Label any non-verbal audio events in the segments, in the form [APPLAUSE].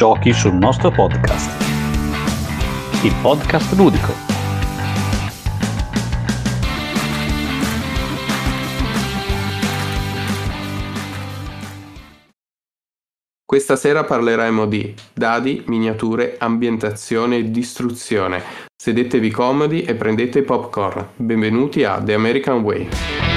giochi sul nostro podcast. Il podcast ludico. Questa sera parleremo di dadi, miniature, ambientazione e distruzione. Sedetevi comodi e prendete popcorn. Benvenuti a The American Way.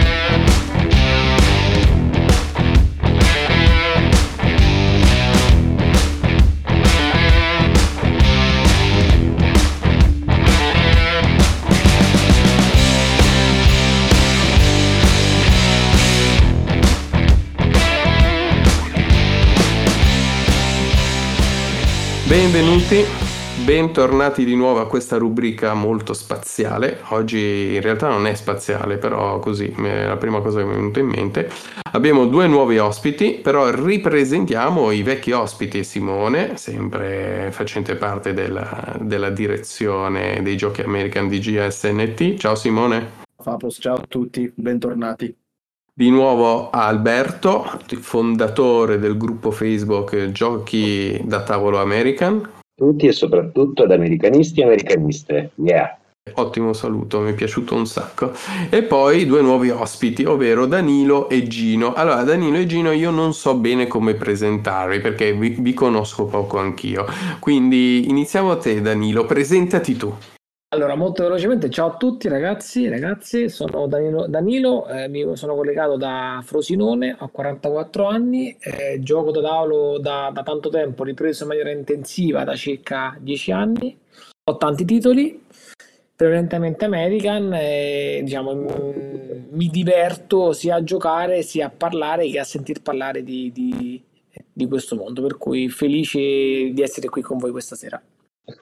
Benvenuti, bentornati di nuovo a questa rubrica molto spaziale. Oggi in realtà non è spaziale, però così è la prima cosa che mi è venuta in mente. Abbiamo due nuovi ospiti, però ripresentiamo i vecchi ospiti. Simone, sempre facente parte della, della direzione dei giochi American DGSNT. Ciao Simone. Fapos, ciao a tutti, bentornati. Di nuovo Alberto, fondatore del gruppo Facebook Giochi da tavolo American. Tutti e soprattutto ad americanisti e americaniste. Yeah. Ottimo saluto, mi è piaciuto un sacco. E poi due nuovi ospiti, ovvero Danilo e Gino. Allora, Danilo e Gino io non so bene come presentarvi perché vi, vi conosco poco anch'io. Quindi iniziamo a te Danilo, presentati tu. Allora, molto velocemente, ciao a tutti ragazzi, ragazzi, sono Danilo, Danilo eh, mi sono collegato da Frosinone, ho 44 anni, eh, gioco da tavolo da, da, tanto tempo, ripreso in maniera intensiva da circa 10 anni, ho tanti titoli, prevalentemente American, e diciamo m- mi diverto sia a giocare sia a parlare che a sentir parlare di, di, di questo mondo, per cui felice di essere qui con voi questa sera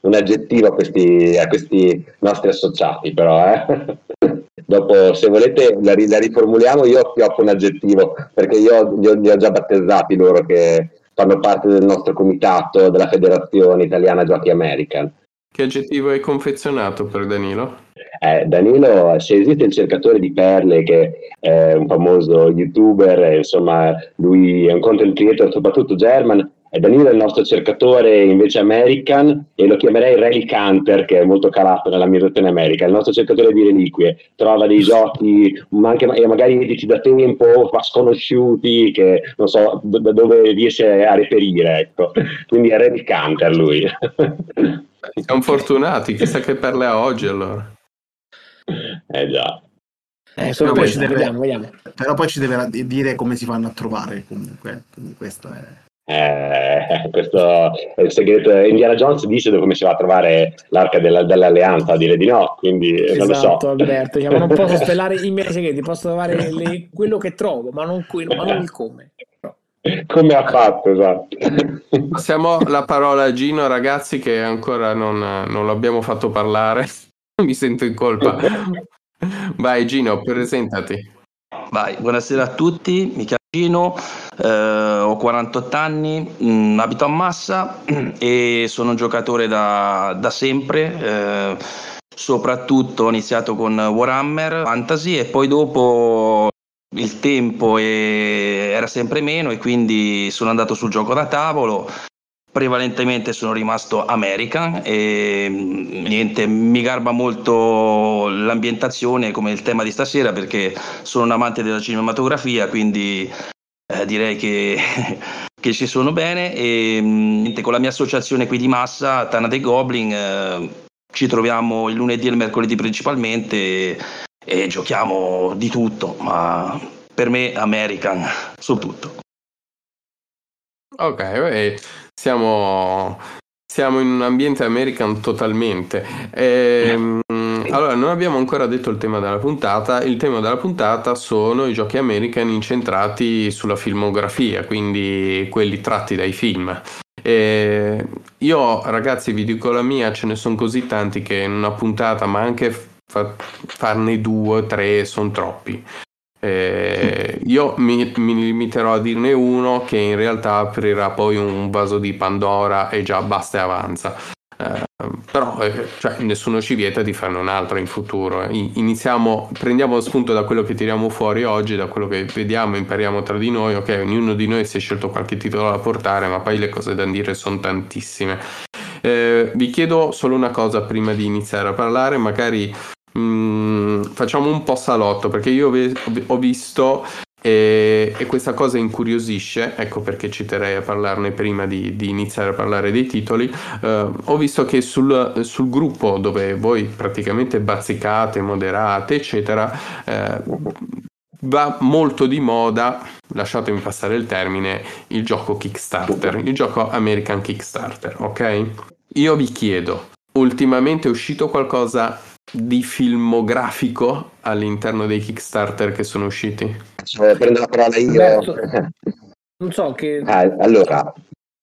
un aggettivo a questi, a questi nostri associati, però. Eh? [LAUGHS] Dopo, se volete, la, la, riformuliamo. Io offro un aggettivo perché io li ho già battezzati loro che fanno parte del nostro comitato della Federazione Italiana Giochi American. Che aggettivo hai confezionato per Danilo? Eh, Danilo, se esiste il cercatore di perle, che è un famoso youtuber, insomma, lui è un content creator, soprattutto German, e Danilo è il nostro cercatore invece American e lo chiamerei Relic Hunter che è molto calato nella mia versione American, il nostro cercatore di reliquie, trova dei giochi anche, magari editi da tempo ma sconosciuti che non so da dove riesce a reperire, ecco. quindi è Relic Hunter lui. Siamo fortunati, chissà che perle ha oggi allora. Eh già. Eh, però, poi deve, vediamo, vediamo. però poi ci deve dire come si fanno a trovare comunque, quindi questo è... Eh, [LAUGHS] questo è il segreto. Indiana Jones dice come si va a trovare l'arca della, dell'alleanza, a dire di no, quindi esatto, non lo so. Esatto, Alberto, diciamo, non posso [LAUGHS] svelare i miei segreti, posso trovare le, quello che trovo, ma non, quello, ma non il come. Come ha fatto, esatto. Passiamo la parola a Gino, ragazzi, che ancora non, non l'abbiamo fatto parlare. [LAUGHS] Mi sento in colpa. Vai Gino, presentati. Vai, buonasera a tutti, mi chiamo Gino, eh, ho 48 anni, mh, mm, abito a Massa [CLEARS THROAT] e sono un giocatore da, da sempre. Eh, soprattutto ho iniziato con Warhammer Fantasy e poi dopo il tempo era sempre meno e quindi sono andato sul gioco da tavolo prevalentemente sono rimasto American e mm, niente, mi garba molto l'ambientazione come il tema di stasera perché sono un amante della cinematografia, quindi eh, direi che, [LAUGHS] che, ci sono bene e mm, niente, con la mia associazione qui di massa, Tana dei Goblin, eh, ci troviamo il lunedì e il mercoledì principalmente e, e giochiamo di tutto, ma per me American su tutto. Ok, beh, siamo, siamo in un ambiente American totalmente. E, ehm, allora, non abbiamo ancora detto il tema della puntata. Il tema della puntata sono i giochi American incentrati sulla filmografia, quindi quelli tratti dai film. E io, ragazzi, vi dico la mia, ce ne sono così tanti che in una puntata, ma anche fa- farne due tre, sono troppi. Eh, io mi, mi, limiterò a dirne uno che in realtà aprirà poi un vaso di Pandora e già basta e avanza. Eh, però eh, cioè, nessuno ci vieta di farne un altro in futuro. Iniziamo, prendiamo spunto da quello che tiriamo fuori oggi, da quello che vediamo, impariamo tra di noi. Ok, ognuno di noi si è scelto qualche titolo da portare, ma poi le cose da dire sono tantissime. Eh, vi chiedo solo una cosa prima di iniziare a parlare, magari mm, facciamo un po' salotto, perché io ho visto e, e, questa cosa incuriosisce, ecco perché ci terrei a parlarne prima di, di iniziare a parlare dei titoli. Uh, ho visto che sul, sul, gruppo dove voi praticamente bazzicate, moderate, eccetera, uh, va molto di moda, lasciatemi passare il termine, il gioco Kickstarter, il gioco American Kickstarter, ok? Io vi chiedo, ultimamente è uscito qualcosa di filmografico all'interno dei Kickstarter che sono usciti? Eh, prendo la parola io. Alberto, [LAUGHS] non so che... Ah, allora...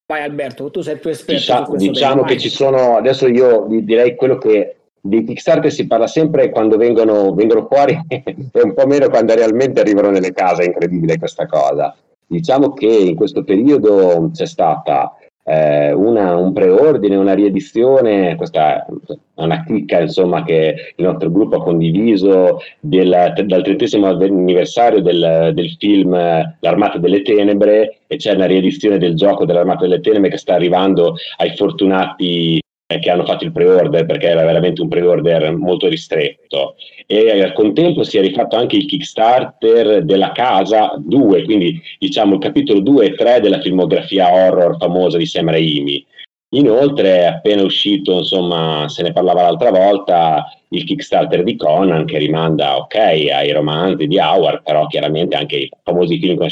Vai Alberto, tu sei il più esperto. Diciamo, diciamo che ci sono, adesso io direi quello che di Kickstarter si parla sempre quando vengono, vengono fuori [LAUGHS] e un po' meno quando realmente arrivano nelle case, è incredibile questa cosa. Diciamo che in questo periodo c'è stata eh, una, un preordine, una riedizione, questa è una chicca insomma, che il nostro gruppo ha condiviso del, dal 30 anniversario del, del, film L'Armata delle Tenebre e c'è una riedizione del gioco dell'Armata delle Tenebre che sta arrivando ai fortunati che hanno fatto il pre-order perché era veramente un pre-order molto ristretto. E al contempo si è rifatto anche il Kickstarter della casa 2 quindi diciamo il capitolo 2 e 3 della filmografia horror famosa di Sam Raimi. Inoltre è appena uscito insomma se ne parlava l'altra volta il Kickstarter di Conan che rimanda ok ai romanzi di Howard però chiaramente anche i famosi film con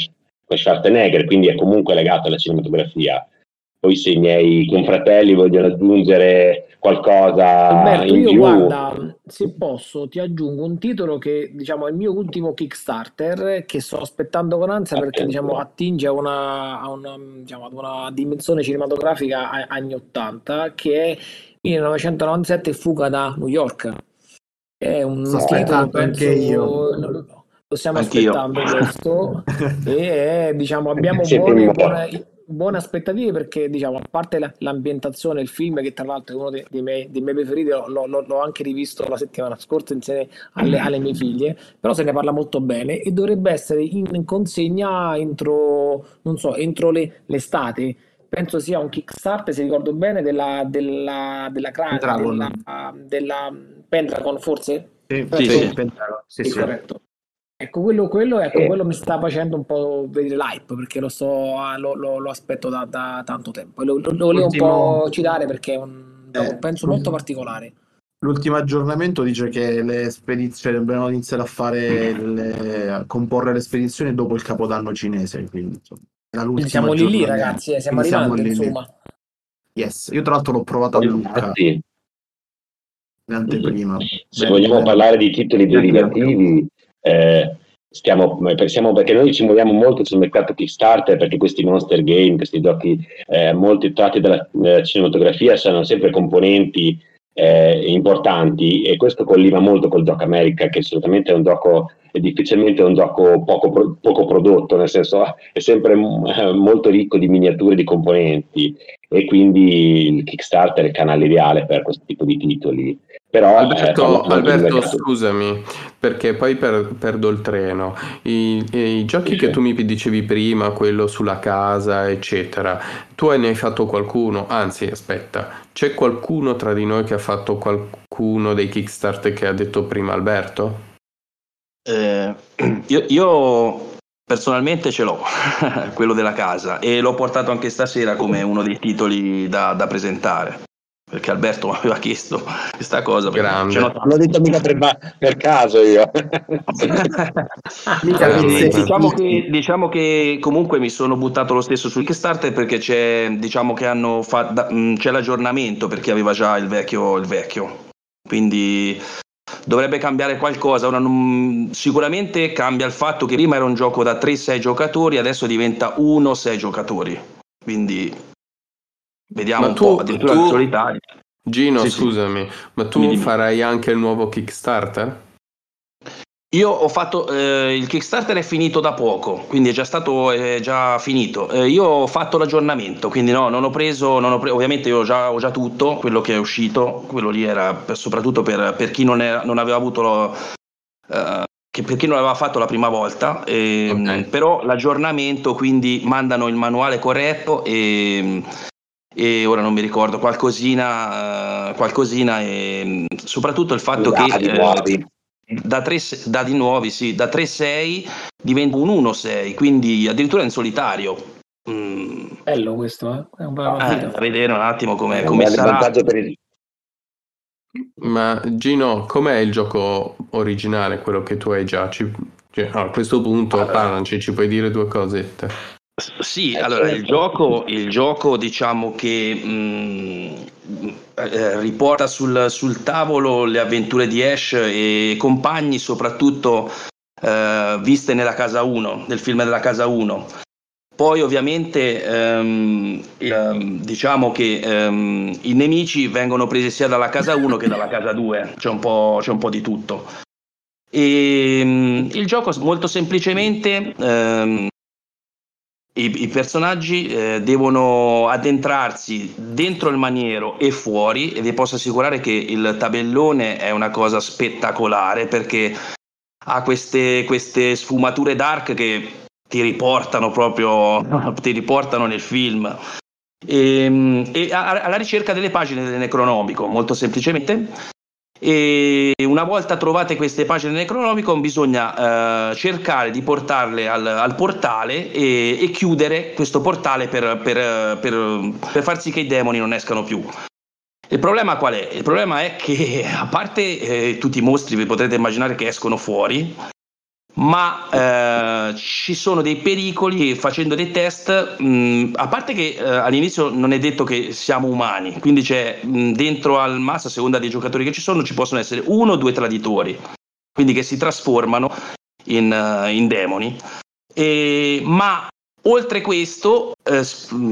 Schwarzenegger quindi è comunque legato alla cinematografia poi se i miei confratelli vogliono aggiungere qualcosa Alberto, in io più... guarda, se posso ti aggiungo un titolo che diciamo è il mio ultimo Kickstarter che sto aspettando con ansia perché diciamo, attinge a una, a una, diciamo, ad una dimensione cinematografica anni 80 che è 1997 Fuga da New York. È un Sto titolo penso, anche io. lo stiamo Anch'io. aspettando questo [LAUGHS] e diciamo abbiamo buone, buone, buone aspettative perché diciamo a parte la- l'ambientazione il film che tra l'altro è uno dei, dei miei, dei miei preferiti l'ho, l'ho- l'ho anche rivisto la settimana scorsa insieme alle, alle mie figlie però se ne parla molto bene e dovrebbe essere in consegna entro non so entro le- l'estate penso sia un Kickstarter se ricordo bene della della della, Cra- Pendragon. della, della Pendragon forse Sì, Sì, sì, sì. Pentagon, sì, sì, sì. corretto. Ecco, quello, quello, ecco, Eh. quello mi sta facendo un po' vedere l'hype perché lo, sto, lo, lo- lo aspetto da, da tanto tempo. Lo, lo- lo volevo un po' citare perché è un Eh, penso molto particolare. L'ultimo aggiornamento dice che le spedizioni dobbiamo iniziare a fare le- a comporre le spedizioni dopo il capodanno cinese. Quindi, insomma, siamo lì lì, ragazzi, eh, siamo Quindi siamo arrivati, lì lì. insomma. Yes. Io tra l'altro l'ho provato a Lucca in anteprima. se vogliamo parlare di titoli derivativi, eh, stiamo, siamo, perché noi ci muoviamo molto sul mercato Kickstarter perché questi monster game, questi giochi eh, molto tratti dalla, dalla cinematografia sono sempre componenti eh, importanti e questo colliva molto col gioco America che assolutamente è un gioco è difficilmente un gioco poco, poco prodotto nel senso [LAUGHS] è sempre eh, molto ricco di miniature di componenti e quindi il Kickstarter è il canale ideale per questo tipo di titoli però eh, Alberto, di Alberto, scusami, perché poi per- perdo il treno. I, i giochi che tu mi dicevi prima, quello sulla casa, eccetera, tu ne hai fatto qualcuno? Anzi, aspetta, c'è qualcuno tra di noi che ha fatto qualcuno dei Kickstarter che ha detto prima Alberto? Eh, [CLEARS THROAT] io, io personalmente ce l'ho, [LAUGHS] quello della casa, e l'ho portato anche stasera come uno dei titoli da, da presentare. Perché Alberto mi [LAUGHS] aveva chiesto questa cosa. Grande. l'ho Non l'ho detto mica per, per caso io. [LAUGHS] Diciamo, che, diciamo che comunque mi sono buttato lo stesso sul Kickstarter perché c'è, diciamo che hanno fa- da- mh, c'è l'aggiornamento perché aveva già il vecchio, il vecchio. Quindi dovrebbe cambiare qualcosa. Ora, non- sicuramente cambia il fatto che prima era un gioco da 3-6 giocatori, adesso diventa 1-6 giocatori. Quindi vediamo Ma un tu- po', addirittura tu- solitario. Gino, Sì, sì. scusami, ma tu farai anche il nuovo Kickstarter? Io ho fatto eh, il Kickstarter è finito da poco, quindi è già stato è già finito. Eh, io ho fatto l'aggiornamento, quindi no, non ho preso, non ho pre- ovviamente io ho già, ho già, tutto quello che è uscito, quello lì era per, soprattutto per, per, chi non, è, non aveva avuto lo, che per chi non l'aveva fatto la prima volta, e, okay. però l'aggiornamento quindi mandano il manuale corretto e, e ora non mi ricordo qualcosina, uh, qualcosina e soprattutto il fatto che eh, da, 3, da di nuovi, sì, da 3-6 diventa un 1-6, quindi addirittura in solitario. Mm. Bello questo, eh? È un bel eh, da vedere un attimo come, come sarà. Il... Ma Gino, com'è il gioco originale, quello che tu hai già? Ci... Cioè, a questo punto allora. parlaci, ci puoi dire due cosette? Sì, eh, allora il certo. gioco, il gioco diciamo che mh, mm, eh, riporta sul, sul, tavolo le avventure di Ash e compagni, soprattutto eh, viste nella casa 1, nel film della casa 1. Poi ovviamente ehm, ehm, diciamo che ehm, i nemici vengono presi sia dalla casa 1 che dalla casa 2, c'è un po', c'è un po di tutto. E, ehm, il gioco molto semplicemente ehm, i, i personaggi eh, devono addentrarsi dentro il maniero e fuori e vi posso assicurare che il tabellone è una cosa spettacolare perché ha queste, queste sfumature dark che ti riportano proprio [LAUGHS] ti riportano nel film. E, ehm, e alla ricerca delle pagine del Necronomico molto semplicemente e una volta trovate queste pagine Necronomicon bisogna eh, cercare di portarle al, al portale e, e, chiudere questo portale per, per, per, per, far sì che i demoni non escano più. Il problema qual è? Il problema è che a parte eh, tutti i mostri vi potrete immaginare che escono fuori, ma eh, ci sono dei pericoli facendo dei test, mh, a parte che eh, all'inizio non è detto che siamo umani, quindi c'è mh, dentro al massa, a seconda dei giocatori che ci sono, ci possono essere uno o due traditori, quindi che si trasformano in, uh, in demoni. E, ma Oltre questo, eh,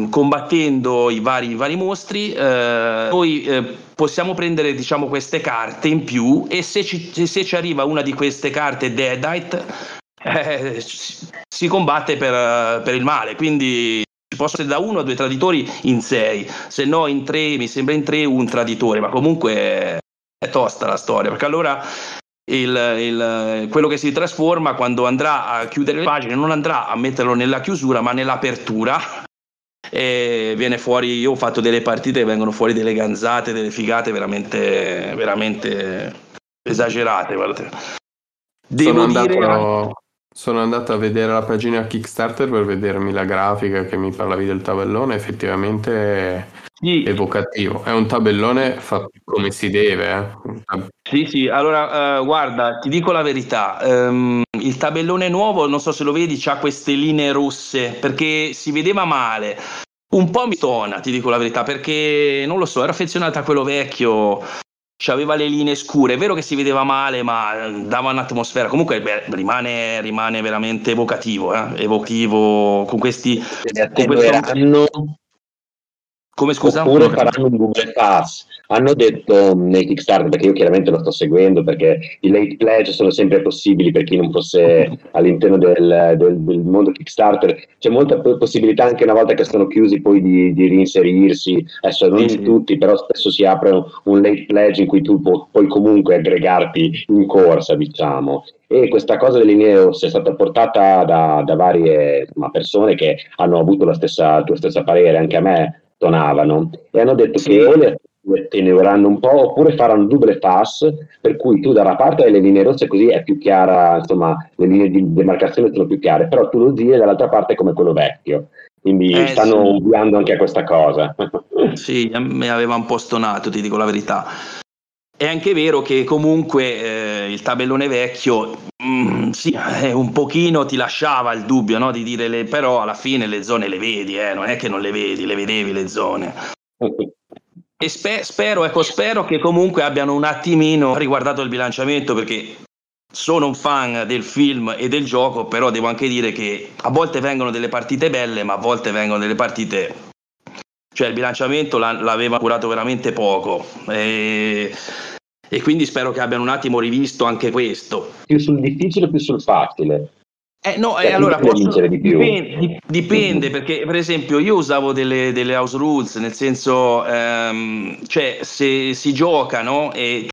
combattendo i vari, i vari mostri, eh, noi eh, possiamo prendere diciamo, queste carte in più e se ci, se ci arriva una di queste carte Deadite, eh, si combatte per, per, il male. Quindi ci possono essere da uno a due traditori in sei, se no in tre, mi sembra in tre un traditore, ma comunque è tosta la storia, perché allora il, il, quello che si trasforma quando andrà a chiudere le pagine non andrà a metterlo nella chiusura ma nell'apertura e viene fuori io ho fatto delle partite che vengono fuori delle ganzate delle figate veramente veramente esagerate guardate. Devo sono andato, dire... sono andato a vedere la pagina Kickstarter per vedermi la grafica che mi parlavi del tabellone effettivamente sì. evocativo. È un tabellone fatto come si deve. Eh? Sì, sì, allora uh, guarda, ti dico la verità, um, il tabellone nuovo, non so se lo vedi, ha queste linee rosse perché si vedeva male. Un po' mi stona, ti dico la verità, perché non lo so, ero affezionato a quello vecchio, aveva le linee scure, è vero che si vedeva male, ma dava un'atmosfera. Comunque beh, rimane, rimane, veramente evocativo, eh? evocativo con questi. Con questo... Come scusa? Oppure faranno un Google Pass. Hanno detto nei Kickstarter, perché io chiaramente lo sto seguendo, perché i late pledge sono sempre possibili per chi non fosse all'interno del, del, del mondo Kickstarter. C'è molta possibilità anche una volta che sono chiusi poi di, di reinserirsi. Adesso non sì, tutti, però spesso si apre un late pledge in cui tu pu- puoi comunque aggregarti in corsa, diciamo e questa cosa dell'Ineos è stata portata da, da varie insomma, persone che hanno avuto la stessa, il tuo stesso parere, anche a me tonavano e hanno detto sì. che o le attenueranno un po' oppure faranno double pass per cui tu da una parte hai le linee rosse così è più chiara insomma le linee di demarcazione sono più chiare però tu lo giri dall'altra parte come quello vecchio quindi eh, stanno sì. anche a questa cosa [LAUGHS] sì mi aveva un po' stonato ti dico la verità è anche vero che comunque eh, il tabellone vecchio mm, sì, eh, un pochino ti lasciava il dubbio no? di dire le, però alla fine le zone le vedi, eh? non è che non le vedi, le vedevi le zone. E spe- spero, ecco, spero che comunque abbiano un attimino riguardato il bilanciamento perché sono un fan del film e del gioco, però devo anche dire che a volte vengono delle partite belle, ma a volte vengono delle partite cioè il bilanciamento l'aveva curato veramente poco. E e quindi spero che abbiano un attimo rivisto anche questo. Più sul difficile o più sul facile? Eh, no, Cioè, eh, allora posso- di più? dipende, di- dipende, perché per esempio io usavo delle, delle house rules, nel senso, ehm, cioè se si gioca no, e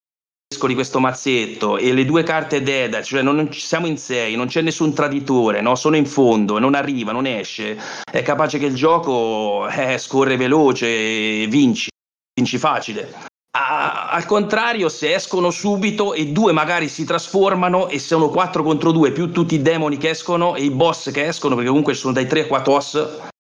di questo mazzetto e le due carte dead, cioè non, non siamo in sei, non c'è nessun traditore, no, sono in fondo, non arriva, non esce, è capace che il gioco eh, scorre veloce e vinci, vinci facile. A- al contrario, se escono subito e due magari si trasformano e sono 4 contro 2 più tutti i demoni che escono e i boss che escono, perché comunque sono dai 3 a 4 boss,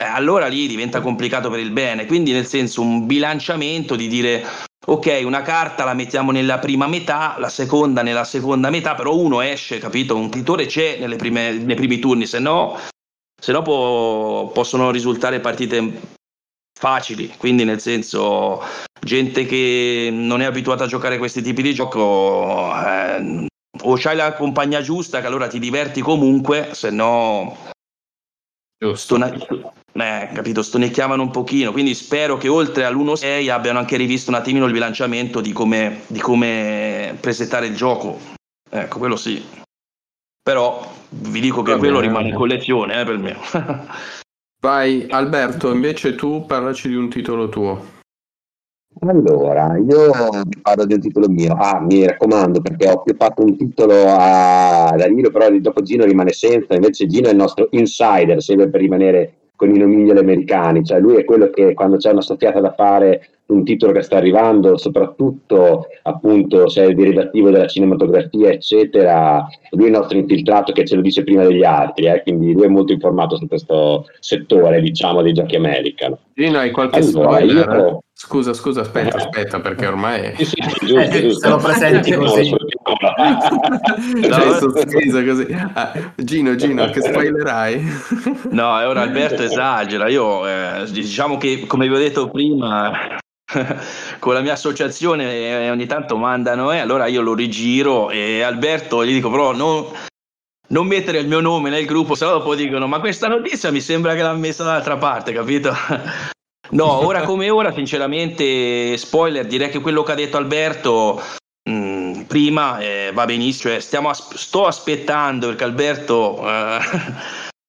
eh, allora lì diventa complicato per il bene. Quindi, nel senso, un bilanciamento di dire ok, una carta la mettiamo nella prima metà, la seconda nella seconda metà, però uno esce, capito? Un titolare c'è nelle prime- nei primi turni, se no, se no può- possono risultare partite facili. Quindi, nel senso, gente che non è abituata a giocare questi tipi di gioco, eh, o c'hai la compagnia giusta che allora ti diverti comunque, se no Giusto. stona- eh, capito, stonecchiavano un pochino, quindi spero che oltre all'1-6 abbiano anche rivisto un attimino il bilanciamento di come, di come presentare il gioco. Ecco, quello sì. Però vi dico che Va quello bene, rimane in collezione eh, per me. [LAUGHS] Vai, Alberto, invece tu parlaci di un titolo tuo. Allora, io parlo di un titolo mio. Ah, mi raccomando, perché ho più fatto un titolo a Danilo, però dopo Gino rimane senza. Invece Gino è il nostro insider, sempre per rimanere con i nomignoli americani. Cioè, lui è quello che quando c'è una soffiata da fare su un titolo che sta arrivando, soprattutto appunto se è il derivativo della cinematografia, eccetera, lui è il nostro infiltrato che ce lo dice prima degli altri, eh, quindi lui è molto informato su questo settore, diciamo, dei giochi americani. Gino, hai qualche Allora, spoiler? io- Scusa, scusa, aspetta, aspetta, perché ormai... Sì, sì, giusto, Eh, giusto. se lo presenti così. Cioè, No. sospeso così. Ah, Gino, Gino, che spoilerai? [LAUGHS] No, e ora Alberto esagera. Io eh, diciamo che, come vi ho detto prima, [LAUGHS] con la mia associazione eh, ogni tanto mandano, e allora io lo rigiro e Alberto gli dico, però non, non mettere il mio nome nel gruppo, se no dopo dicono, ma questa notizia mi sembra che l'ha messa dall'altra parte, capito? [LAUGHS] No, ora come ora, sinceramente, spoiler, direi che quello che ha detto Alberto mh, prima eh, va benissimo. Cioè, stiamo as- sto aspettando perché Alberto eh,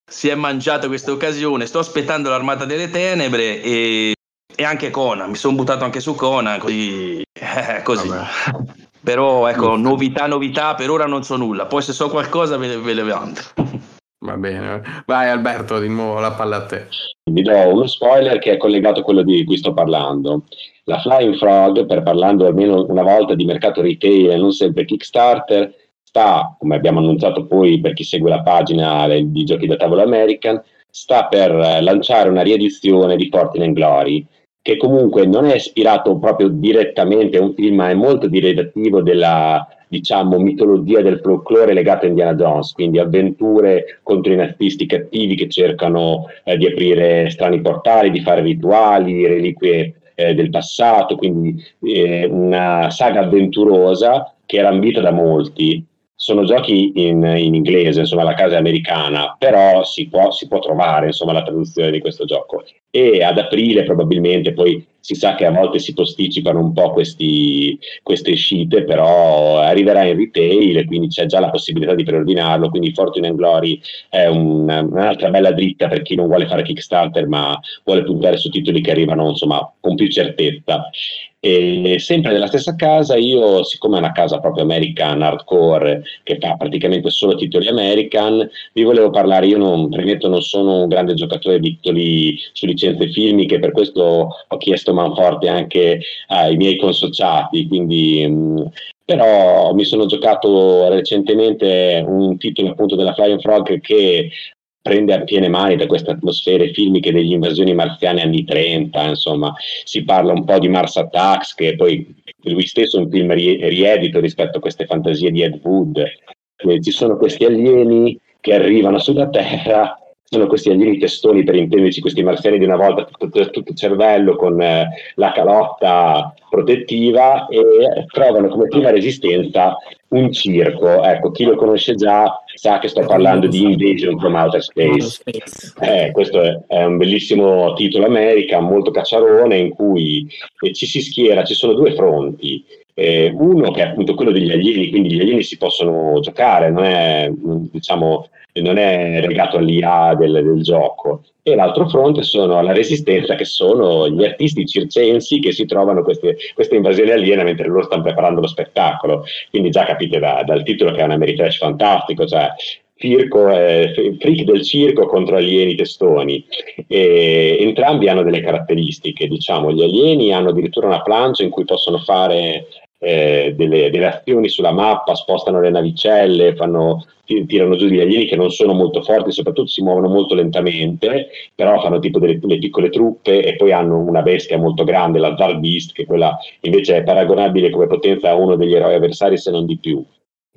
[LAUGHS] si è mangiato questa occasione. Sto aspettando l'Armata delle Tenebre e, e anche Conan. Mi sono buttato anche su Conan, così. eh, così. Però ecco, novità, novità, per ora non so nulla. Poi se so qualcosa ve, ve le vanto. Va bene. Vai Alberto, di nuovo la palla a te. Vi do uno spoiler che è collegato a quello di cui sto parlando. La Flying Frog, per parlando almeno una volta di mercato retail e non sempre Kickstarter, sta, come abbiamo annunciato poi per chi segue la pagina di giochi da tavolo American, sta per eh, lanciare una riedizione di Fortune and Glory, che comunque non è ispirato proprio direttamente a un film, ma è molto derivativo della diciamo mitologia del folklore legato a Indiana Jones, quindi avventure contro i nazisti cattivi che cercano eh, di aprire strani portali, di fare rituali, reliquie eh, del passato, quindi eh, una saga avventurosa che era ambita da molti. Sono giochi in, in inglese, insomma la casa è americana, però si può, si può trovare insomma, la traduzione di questo gioco. E ad aprile probabilmente poi si sa che a volte si posticipano un po' questi, queste uscite, però arriverà in retail e quindi c'è già la possibilità di preordinarlo. Quindi Fortune and Glory è un- un'altra bella dritta per chi non vuole fare Kickstarter, ma vuole puntare su titoli che arrivano insomma con più certezza. E sempre nella stessa casa, io, siccome è una casa proprio American hardcore che fa praticamente solo titoli American, vi volevo parlare. Io non, premetto, non sono un grande giocatore di titoli su licenze filmiche, per questo ho chiesto manforte anche ai miei consociati. Quindi, mh, però mi sono giocato recentemente un titolo appunto della Flying Frog che prende a piene mani da queste atmosfere filmiche degli invasioni marziane anni 30, insomma, si parla un po' di Mars Attacks, che poi lui stesso è un film rie- riedito rispetto a queste fantasie di Ed Wood. Eh, ci sono questi alieni che arrivano sulla Terra, sono questi alieni testoni per intenderci, questi marziani di una volta tutto, tutto cervello con eh, la calotta protettiva e trovano come prima resistenza un circo. Ecco, chi lo conosce già sa che sto parlando di Invasion from Outer Space. Eh, questo è, è un bellissimo titolo America, molto cacciarone, in cui eh, ci si schiera, ci sono due fronti. Eh, uno che è appunto quello degli alieni, quindi gli alieni si possono giocare, non è, diciamo, non è legato all'IA del, del gioco. E l'altro fronte sono la resistenza, che sono gli artisti circensi che si trovano queste, queste invasioni aliene mentre loro stanno preparando lo spettacolo. Quindi già capite da, dal titolo che è un Ameritrash fantastico, cioè circo, eh, freak del circo contro alieni testoni. E entrambi hanno delle caratteristiche, diciamo, gli alieni hanno addirittura una plancia in cui possono fare eh, delle, delle, azioni sulla mappa, spostano le navicelle, fanno, tirano giù degli alieni che non sono molto forti, soprattutto si muovono molto lentamente, però fanno tipo delle, delle piccole truppe e poi hanno una bestia molto grande, la Zar Beast, che quella invece è paragonabile come potenza a uno degli eroi avversari se non di più.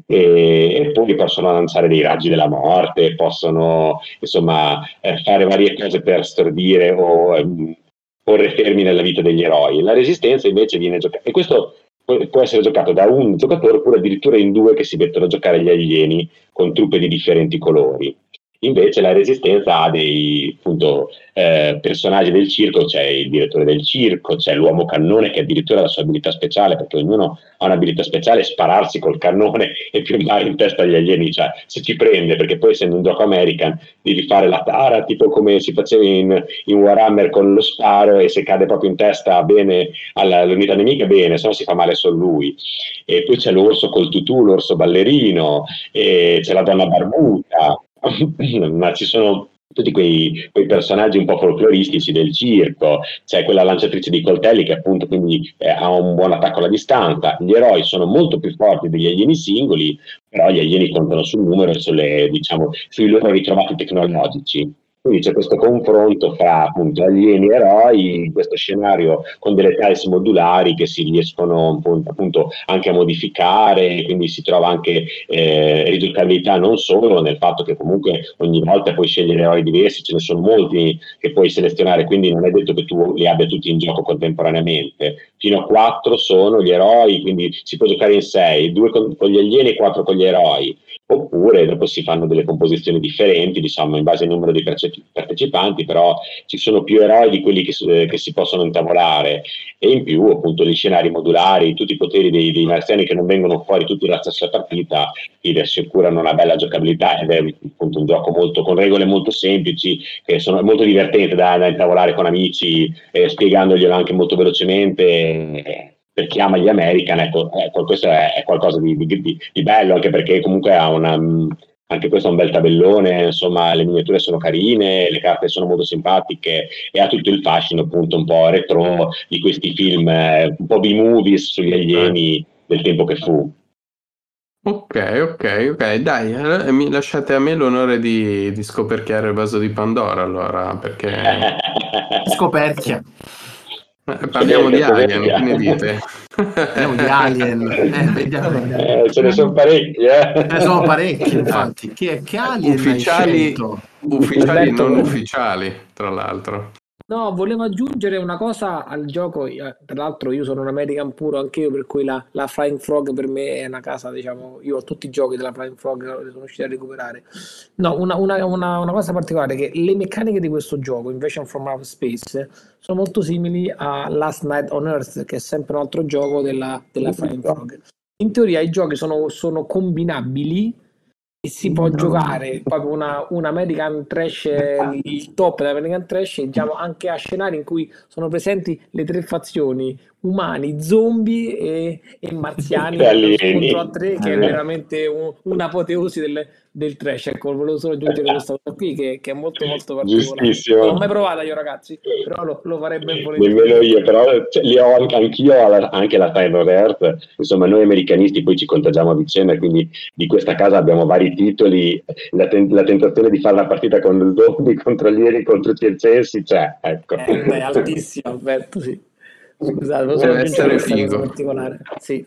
E, e, poi possono lanciare dei raggi della morte, possono insomma eh, fare varie cose per stordire o eh, porre fermi nella vita degli eroi. La resistenza invece viene giocata, e questo può essere giocato da un giocatore oppure addirittura in due che si mettono a giocare gli alieni con truppe di differenti colori. Invece la Resistenza ha dei appunto, eh, personaggi del circo, c'è il direttore del circo, c'è l'uomo cannone che addirittura ha la sua abilità speciale, perché ognuno ha un'abilità speciale, spararsi col cannone e piombare in testa agli alieni, cioè se ci prende, perché poi essendo un gioco American devi fare la tara, tipo come si faceva in, in Warhammer con lo sparo e se cade proprio in testa bene all'unità nemica, bene, se no si fa male solo lui. E poi c'è l'orso col tutù, l'orso ballerino, c'è la donna barbuta, [COUGHS] ma ci sono tutti quei, quei, personaggi un po' folcloristici del circo, c'è quella lanciatrice di coltelli che appunto quindi eh, ha un buon attacco alla distanza, gli eroi sono molto più forti degli alieni singoli, però gli alieni contano sul numero e sulle, diciamo, sui loro ritrovati tecnologici. Quindi c'è questo confronto fra appunto alieni e eroi, in questo scenario con delle tiles modulari che si riescono appunto anche a modificare, quindi si trova anche eh, riducabilità non solo nel fatto che comunque ogni volta puoi scegliere eroi diversi, ce ne sono molti che puoi selezionare, quindi non è detto che tu li abbia tutti in gioco contemporaneamente. Fino a quattro sono gli eroi, quindi si può giocare in sei, due con, con gli alieni e quattro con gli eroi oppure dopo si fanno delle composizioni differenti, diciamo, in base al numero di partecipanti, però ci sono più eroi di quelli che, eh, che si possono intavolare. E in più appunto gli scenari modulari, tutti i poteri dei, dei marziani che non vengono fuori tutti dalla stessa partita, vi assicurano una bella giocabilità ed è appunto un gioco molto, con regole molto semplici, che sono molto divertente da, da intavolare con amici, eh, spiegandoglielo anche molto velocemente per chi ama gli American, ecco, ecco questo è, è qualcosa di, di, di, bello, anche perché comunque ha una, anche questo è un bel tabellone, insomma le miniature sono carine, le carte sono molto simpatiche e ha tutto il fascino appunto un po' retro di questi film, eh, un po' B-movies sugli alieni del tempo che fu. Ok, ok, ok, dai, eh, mi lasciate a me l'onore di, di scoperchiare il vaso di Pandora allora, perché... [LAUGHS] Scoperchia. Eh, parliamo di Alien, che ne dite? Parliamo di Alien, [LAUGHS] eh, vediamo. Eh, ce ne sono parecchi, eh. Ce ne sono parecchi, infatti. Che, che Alien ufficiali, ufficiali non ufficiali, tra l'altro. No, volevo aggiungere una cosa al gioco. Eh, tra l'altro, io sono un American puro anche io, per cui la, la Flying Frog per me è una casa, diciamo. Io ho tutti i giochi della Flying Frog, li sono riuscito a recuperare. No, una, una, una, una cosa particolare: è che le meccaniche di questo gioco, Invasion from Outer Space, sono molto simili a Last Night on Earth, che è sempre un altro gioco della, della Flying Frog. In teoria, i giochi sono, sono combinabili e si può no. giocare proprio una, un American Trash, il top dell'American Trash, diciamo anche a scenari in cui sono presenti le tre fazioni, umani, zombie e, e marziani contro a tre, che è veramente un, un'apoteosi del, del trash. Ecco, volevo solo aggiungere questa cosa qui che, che, è molto molto particolare. Non l'ho mai provata io ragazzi, però lo, lo farei ben volentieri. Nemmeno io, però cioè, li ho anche, anch'io, anche la of Earth, insomma noi americanisti poi ci contagiamo a vicenda, quindi di questa casa abbiamo vari titoli, la, ten- la tentazione di fare la partita con il zombie contro gli eri, contro i circensi, c'è, cioè, ecco. Eh, beh, altissimo, [LAUGHS] Alberto, sì. Scusate, deve essere figo. Particolare. Sì.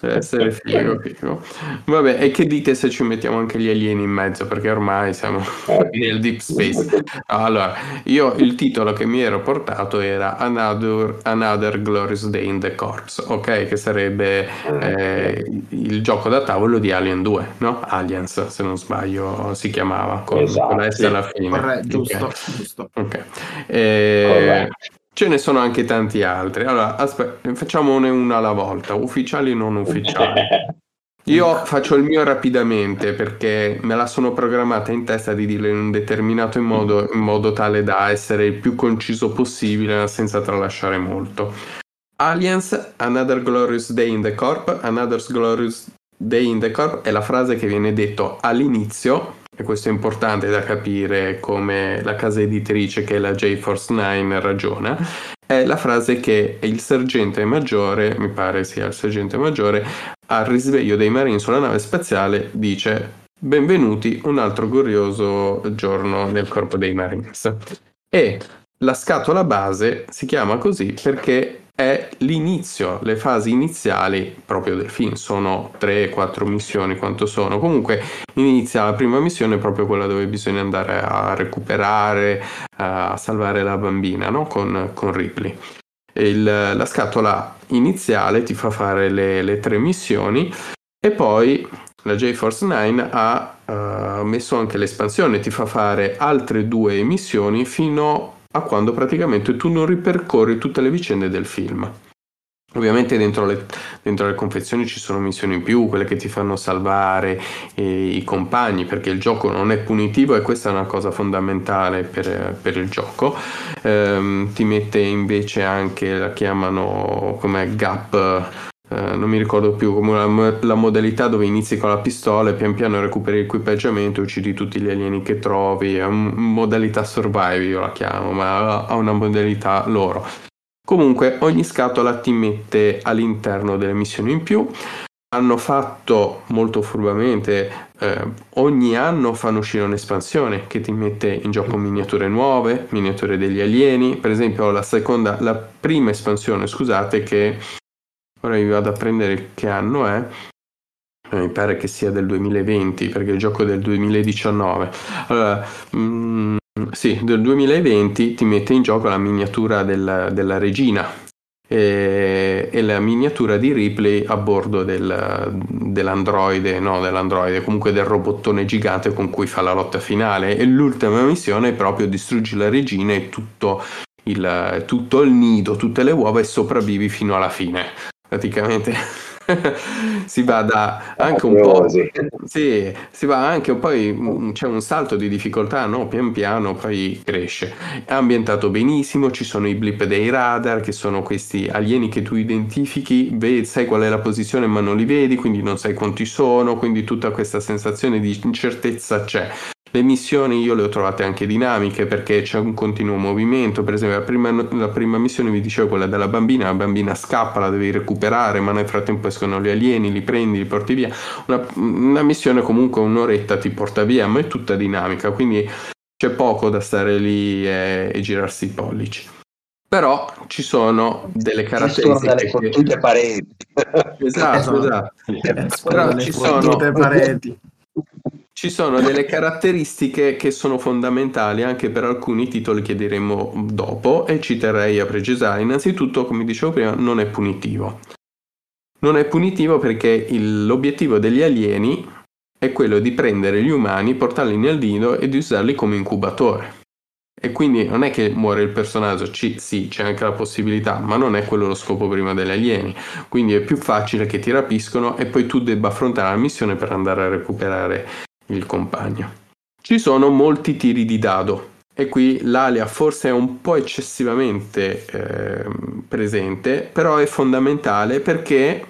Deve essere figo, figo. Vabbè, e che dite se ci mettiamo anche gli alieni in mezzo? Perché ormai siamo [LAUGHS] nel deep space. Allora, io il titolo che mi ero portato era Another, Another Glorious Day in the Corps, ok? Che sarebbe eh, il gioco da tavolo di Alien 2, no? Aliens, se non sbaglio, si chiamava con, esatto, con la S alla fine. Corretto, giusto, okay. giusto. Ok. Eh, Ce ne sono anche tanti altri. Allora, aspetta, facciamone una alla volta, ufficiali e non ufficiali. [LAUGHS] Io faccio il mio rapidamente perché me la sono programmata in testa di dirlo in un determinato modo, in modo tale da essere il più conciso possibile senza tralasciare molto. Aliens, Another Glorious Day in the Corp, Another Glorious Day in the Corp è la frase che viene detto all'inizio, e questo è importante da capire come la casa editrice che è la J-Force 9 ragiona, è la frase che il sergente maggiore, mi pare sia il sergente maggiore, al risveglio dei Marine sulla nave spaziale dice benvenuti un altro glorioso giorno nel corpo dei Marines. E la scatola base si chiama così perché è l'inizio, le fasi iniziali proprio del film, sono 3-4 missioni quanto sono, comunque inizia la prima missione proprio quella dove bisogna andare a recuperare, a salvare la bambina no? con, con Ripley. Il, la scatola iniziale ti fa fare le, le tre missioni e poi la J-Force 9 ha uh, messo anche l'espansione, ti fa fare altre due missioni fino a quando praticamente tu non ripercorri tutte le vicende del film. Ovviamente dentro le, dentro le, confezioni ci sono missioni in più, quelle che ti fanno salvare eh, i compagni, perché il gioco non è punitivo e questa è una cosa fondamentale per, per il gioco. Eh, ti mette invece anche, la chiamano come gap Uh, non mi ricordo più come la, la, modalità dove inizi con la pistola e pian piano recuperi l'equipaggiamento e uccidi tutti gli alieni che trovi, è una modalità survive io la chiamo, ma ha una modalità loro. Comunque ogni scatola ti mette all'interno delle missioni in più. Hanno fatto molto furbamente, eh, ogni anno fanno uscire un'espansione che ti mette in gioco miniature nuove, miniature degli alieni. Per esempio la seconda, la prima espansione, scusate, che ora vi vado a prendere che anno è. Eh, mi pare che sia del 2020 perché il gioco è del 2019. Allora, mh, mm, sì, del 2020 ti mette in gioco la miniatura della, della regina e, e, la miniatura di Ripley a bordo del, dell'androide, no, dell'androide, comunque del robottone gigante con cui fa la lotta finale. E l'ultima missione è proprio distruggi la regina e tutto il, tutto il nido, tutte le uova e sopravvivi fino alla fine. Praticamente [LAUGHS] si va da anche un po'. Sì, si va anche poi c'è un salto di difficoltà, no? Pian piano poi cresce. È ambientato benissimo, ci sono i blip dei radar che sono questi alieni che tu identifichi, vedi, sai qual è la posizione ma non li vedi, quindi non sai quanti sono, quindi tutta questa sensazione di incertezza c'è. Le missioni io le ho trovate anche dinamiche perché c'è un continuo movimento, per esempio la prima, la prima, missione vi dicevo quella della bambina, la bambina scappa, la devi recuperare, ma nel frattempo escono gli alieni, li prendi, li porti via. Una, una missione comunque un'oretta ti porta via, ma è tutta dinamica, quindi c'è poco da stare lì e, e girarsi i pollici. Però ci sono delle caratteristiche. Ci sono delle pareti. Esatto, esatto. Però ci sono pareti ci sono delle caratteristiche che sono fondamentali anche per alcuni titoli che diremo dopo e ci terrei a precisare. Innanzitutto, come dicevo prima, non è punitivo. Non è punitivo perché il, l'obiettivo degli alieni è quello di prendere gli umani, portarli nel nido e di usarli come incubatore. E quindi non è che muore il personaggio, ci, sì, c'è anche la possibilità, ma non è quello lo scopo prima degli alieni. Quindi è più facile che ti rapiscono e poi tu debba affrontare la missione per andare a recuperare il compagno. Ci sono molti tiri di dado e qui l'alia forse è un po' eccessivamente eh, presente, però è fondamentale perché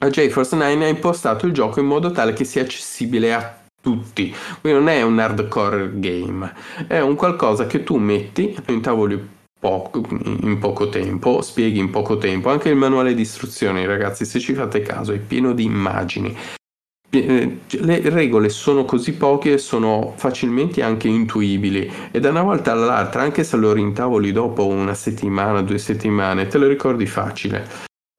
la JForce 9 ha impostato il gioco in modo tale che sia accessibile a tutti. Quindi non è un hardcore game, è un qualcosa che tu metti, lo intavoli poco, in poco tempo, spieghi in poco tempo. Anche il manuale di istruzioni, ragazzi, se ci fate caso, è pieno di immagini. Eh, le regole sono così poche e sono facilmente anche intuibili e da una volta all'altra, anche se lo rintavoli dopo una settimana, due settimane, te lo ricordi facile.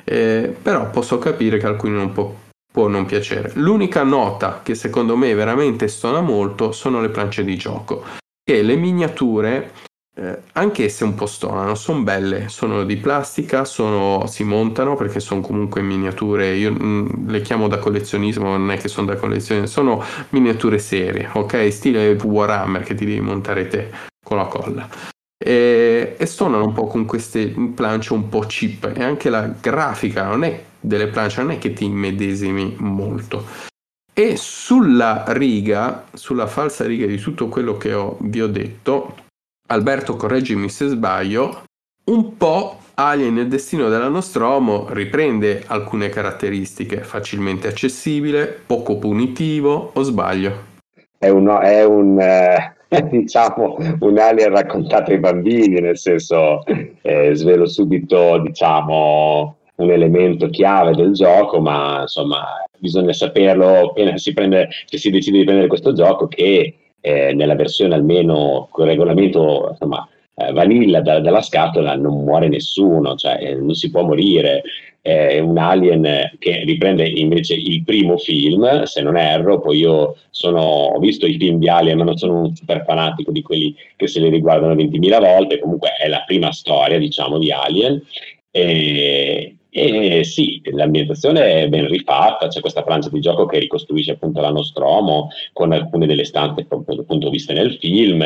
Eh, però posso capire che alcuni non può, può non piacere. L'unica nota che secondo me veramente stona molto sono le planche di gioco, che le miniature eh, anche se un po' stonano, sono belle, sono di plastica, sono, si montano perché sono comunque miniature, io mh, mm, le chiamo da collezionismo, non è che sono da collezione, sono miniature serie, ok? Stile Warhammer che ti devi montare te con la colla. e, e suonano un po' con queste planche un po' cheap e anche la grafica non è delle planche non è che ti immedesimi molto e sulla riga sulla falsa riga di tutto quello che ho, vi ho detto Alberto correggimi se sbaglio un po' Alien il destino della Nostromo riprende alcune caratteristiche facilmente accessibile poco punitivo o sbaglio? È un, è un eh [LAUGHS] diciamo un alien raccontato ai bambini, nel senso eh, svelo subito diciamo un elemento chiave del gioco, ma insomma bisogna saperlo appena si, prende, se si decide di prendere questo gioco che eh, nella versione almeno con regolamento insomma, eh, vanilla da, dalla scatola non muore nessuno, cioè eh, non si può morire è un alien che riprende invece il primo film, se non erro, poi io sono, ho visto i film di Alien, ma non sono un super fanatico di quelli che se li riguardano 20.000 volte, comunque è la prima storia, diciamo, di Alien. E, e sì, l'ambientazione è ben rifatta, c'è questa plancia di gioco che ricostruisce appunto la Nostromo con alcune delle stanze appunto viste nel film,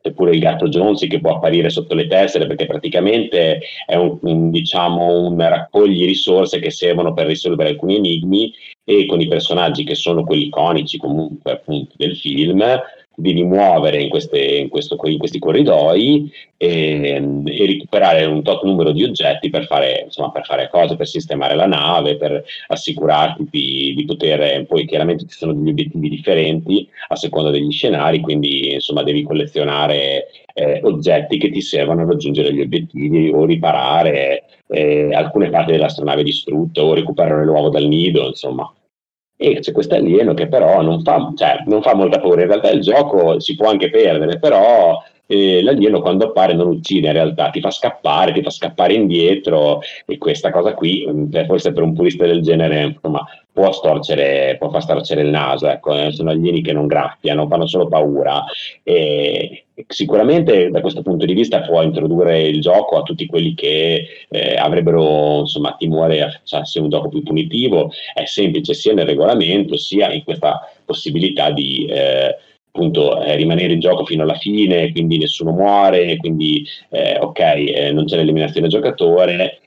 eppure il gatto Jonesy che può apparire sotto le tessere perché praticamente è un, un, diciamo, un raccogli risorse che servono per risolvere alcuni enigmi e con i personaggi che sono quelli iconici comunque appunto del film devi muovere in, queste, in, questo, in questi corridoi e, e, recuperare un tot numero di oggetti per fare, insomma, per fare cose, per sistemare la nave, per assicurarti di, di, poter, poi chiaramente ci sono degli obiettivi differenti a seconda degli scenari, quindi insomma devi collezionare eh, oggetti che ti servono a raggiungere gli obiettivi o riparare eh, alcune parti dell'astronave distrutte o recuperare l'uovo dal nido, insomma e c'è questo alieno che però non fa, cioè, non fa molta paura, in realtà il gioco si può anche perdere, però eh, l'alieno quando appare non uccide in realtà, ti fa scappare, ti fa scappare indietro. E questa cosa qui, mm, forse per un purista del genere, insomma, può storcere, può far storcere il naso, ecco, eh, sono alieni che non graffiano, fanno solo paura. E sicuramente da questo punto di vista può introdurre il gioco a tutti quelli che eh, avrebbero insomma timore a facesse un gioco più punitivo, è semplice sia nel regolamento sia in questa possibilità di eh, appunto eh, rimanere in gioco fino alla fine, quindi nessuno muore, quindi eh, ok, eh, non c'è l'eliminazione del giocatore,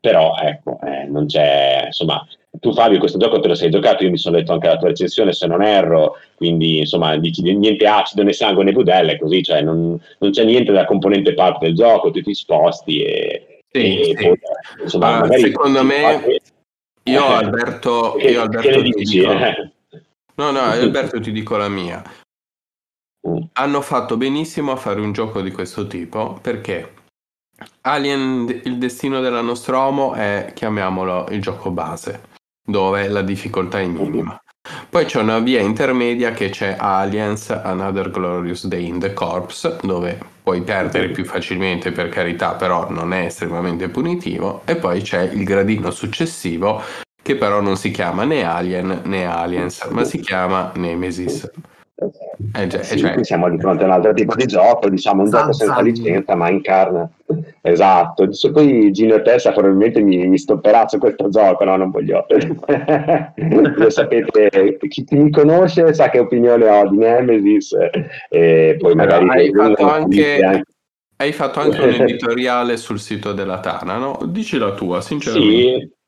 però ecco, eh, non c'è, insomma, tu Fabio questo gioco te lo sei giocato, io mi sono letto anche la tua recensione se non erro, quindi insomma dici niente acido né sangue né budelle, così, cioè non, non c'è niente da componente parte del gioco, tu ti sposti e... Sì, e sì. Poi, insomma, allora, secondo me, io Alberto, io Alberto ti dico... Eh? No, no, [LAUGHS] Alberto ti dico la mia. Mm. Hanno fatto benissimo a fare un gioco di questo tipo perché Alien, il destino della nostra uomo è, chiamiamolo, il gioco base, dove la difficoltà è minima. Poi c'è una via intermedia che c'è Aliens Another Glorious Day in the Corps, dove puoi perdere più facilmente per carità, però non è estremamente punitivo. E poi c'è il gradino successivo, che però non si chiama né Alien né Aliens, ma si chiama Nemesis. Eh, già, sì, cioè... siamo di fronte a un altro tipo di gioco, diciamo un gioco senza licenza, ma incarna. Esatto. Poi Gino Tessa probabilmente mi, mi stopperà su questo gioco, no? Non voglio. [LAUGHS] Lo sapete, chi, chi, mi conosce sa che opinione ho di Nemesis. E poi magari hai fatto anche, hai fatto anche un [LAUGHS] editoriale sul sito della Tana, no? Dici la tua, sinceramente. Sì.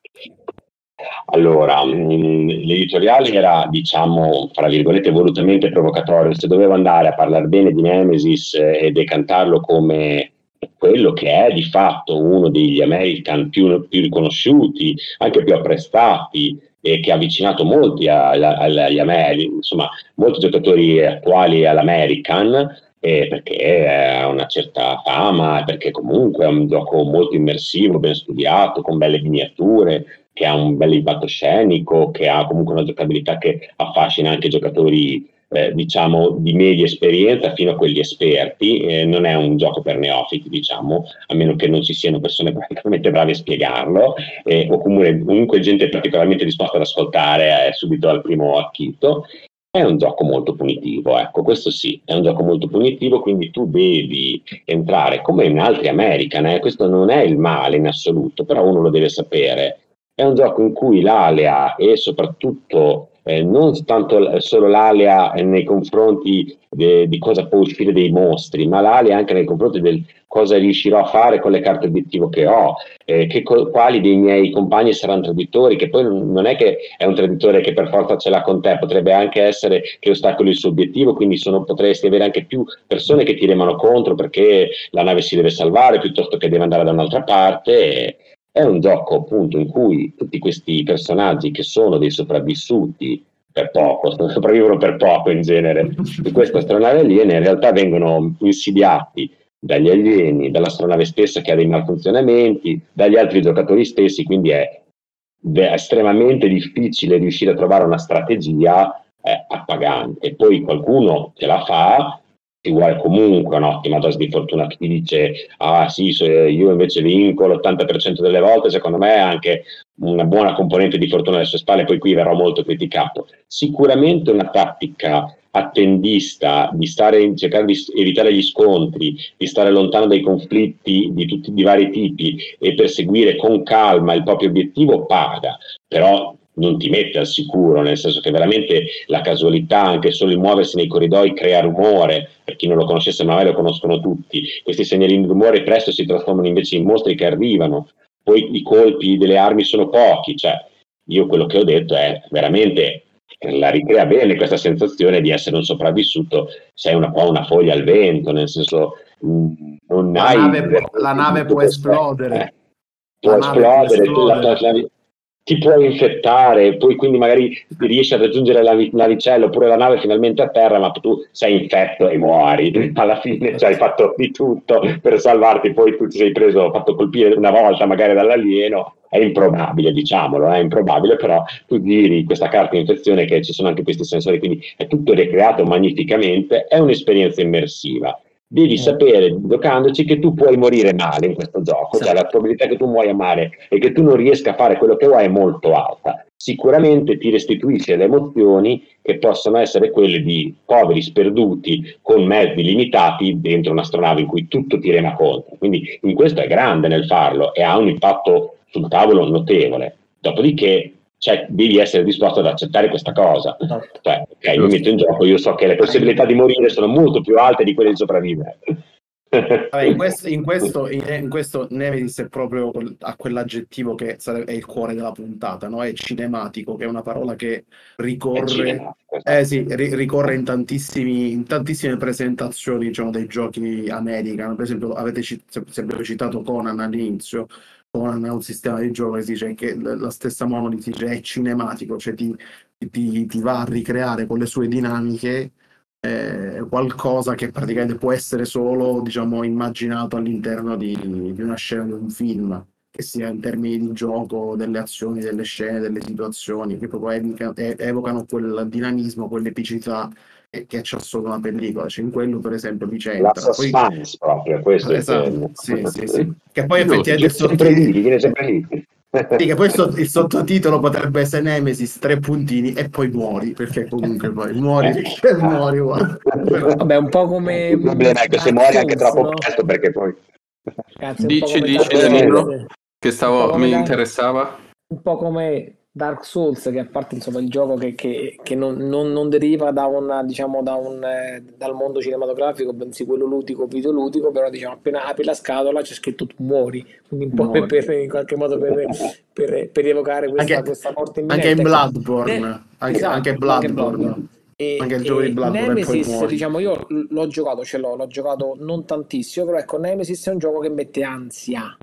Allora, mm, l'editoriale era, diciamo, fra virgolette, volutamente provocatorio. Se dovevo andare a parlare bene di Nemesis e decantarlo come quello che è di fatto uno degli American più, più riconosciuti, anche più apprezzati e che ha avvicinato molti agli American, insomma, molti giocatori attuali all'American, eh, perché ha una certa fama, perché comunque è un gioco molto immersivo, ben studiato, con belle miniature, che ha un bel impatto scenico, che ha comunque una giocabilità che affascina anche i giocatori eh, diciamo di media esperienza fino a quelli esperti, eh, non è un gioco per neofiti, diciamo, a meno che non ci siano persone [LAUGHS] praticamente brave a spiegarlo, eh, o comunque, comunque, gente particolarmente disposta ad ascoltare eh, subito al primo acchito. È un gioco molto punitivo, ecco, questo sì, è un gioco molto punitivo, quindi tu devi entrare come in altri American, eh, questo non è il male in assoluto, però uno lo deve sapere è un gioco in cui l'alea e soprattutto eh, non tanto solo l'alea nei confronti de, di cosa può uscire dei mostri, ma l'alea anche nei confronti del cosa riuscirò a fare con le carte obiettivo che ho, eh, che, quali dei miei compagni saranno traditori, che poi non è che è un traditore che per forza ce l'ha con te, potrebbe anche essere che ostacoli il suo obiettivo, quindi sono, potresti avere anche più persone che ti remano contro perché la nave si deve salvare piuttosto che deve andare da un'altra parte. È un gioco appunto in cui tutti questi personaggi che sono dei sopravvissuti per poco, [LAUGHS] sopravvivono per poco in genere di questa astronave aliena, in realtà vengono insidiati dagli alieni, dall'astronave stessa che ha dei malfunzionamenti, dagli altri giocatori stessi, quindi è, estremamente difficile riuscire a trovare una strategia eh, appagante. Poi qualcuno ce la fa, vuole comunque un'ottima dose di fortuna che ti dice ah sì, io invece vinco l'80% delle volte, secondo me è anche una buona componente di fortuna alle sue spalle, poi qui verrò molto criticato. Sicuramente una tattica attendista, di stare, cercare di evitare gli scontri, di stare lontano dai conflitti di, tutti, di vari tipi e perseguire con calma il proprio obiettivo paga, però non ti mette al sicuro, nel senso che veramente la casualità, anche solo il muoversi nei corridoi crea rumore, per chi non lo conoscesse magari lo conoscono tutti, questi segnalini di rumore presto si trasformano invece in mostri che arrivano, poi i colpi delle armi sono pochi, cioè io quello che ho detto è veramente la ricrea bene questa sensazione di essere un sopravvissuto, sei una po' una foglia al vento, nel senso mm, non la hai... Nave, la nave può esplodere. Eh, può esplodere, esplodere. La, la, la, ti puoi infettare, poi quindi magari riesci a raggiungere la navicella oppure la nave finalmente a terra, ma tu sei infetto e muori. [LAUGHS] Alla fine cioè, hai fatto di tutto per salvarti, poi tu ti sei preso, fatto colpire una volta magari dall'alieno. È improbabile, diciamolo, è improbabile, però tu giri questa carta infezione che ci sono anche questi sensori, quindi è tutto ricreato magnificamente, è un'esperienza immersiva devi sapere giocandoci che tu puoi morire male in questo gioco, cioè la probabilità che tu muoia male e che tu non riesca a fare quello che vuoi è molto alta. Sicuramente ti restituisce le emozioni che possono essere quelle di poveri sperduti con mezzi limitati dentro un'astronave in cui tutto ti rema contro. Quindi in questo è grande nel farlo e ha un impatto sul tavolo notevole. Dopodiché cioè, devi essere disposto ad accettare questa cosa. Esatto. Cioè, ok, mi metto in gioco, io so che le possibilità di morire sono molto più alte di quelle di sopravvivere. Vabbè, in, questo, in, questo, in, questo, Nemesis è proprio a quell'aggettivo che è il cuore della puntata, no? è cinematico, che è una parola che ricorre, eh sì, ri, ricorre in, in, tantissime presentazioni diciamo, dei giochi American. Per esempio, avete sempre citato Conan all'inizio, Conan è un sistema di gioco che si dice che la stessa Monolith dice è cinematico, cioè ti, ti, ti, va a ricreare con le sue dinamiche eh, qualcosa che praticamente può essere solo diciamo, immaginato all'interno di, di, una scena di un film, che sia in termini di gioco, delle azioni, delle scene, delle situazioni, che proprio evocano quel dinamismo, quell'epicità che c'è solo una pellicola, c'è in quello per esempio Vicenza. La suspense poi... proprio, questo esatto, sì, sì, sì. Che poi effettivamente il sottotitolo... Viene sempre lì. Sì, che poi il sottotitolo potrebbe essere Nemesis, tre puntini e poi muori, perché comunque poi muori, [LAUGHS] perché muori. Vabbè, un po' come... Il problema è che se muori anche troppo no? presto, perché poi... Cazzo, dici, dici Danilo, che stavo, mi interessava. Un po' come Dark Souls, che a parte insomma il gioco che, che, che non, non, non, deriva da una, diciamo, da un, eh, dal mondo cinematografico, bensì quello ludico, videoludico, però diciamo appena apri la scatola c'è scritto tu muori, quindi un po' per, per, in qualche modo per, per, per evocare questa, anche, questa morte imminente. Anche in Bloodborne, eh, anche, esatto, anche Bloodborne. Anche E, anche il gioco di Bloodborne Nemesis, diciamo, io l'ho giocato, ce l'ho, l'ho giocato non tantissimo, però ecco, Nemesis è un gioco che mette ansia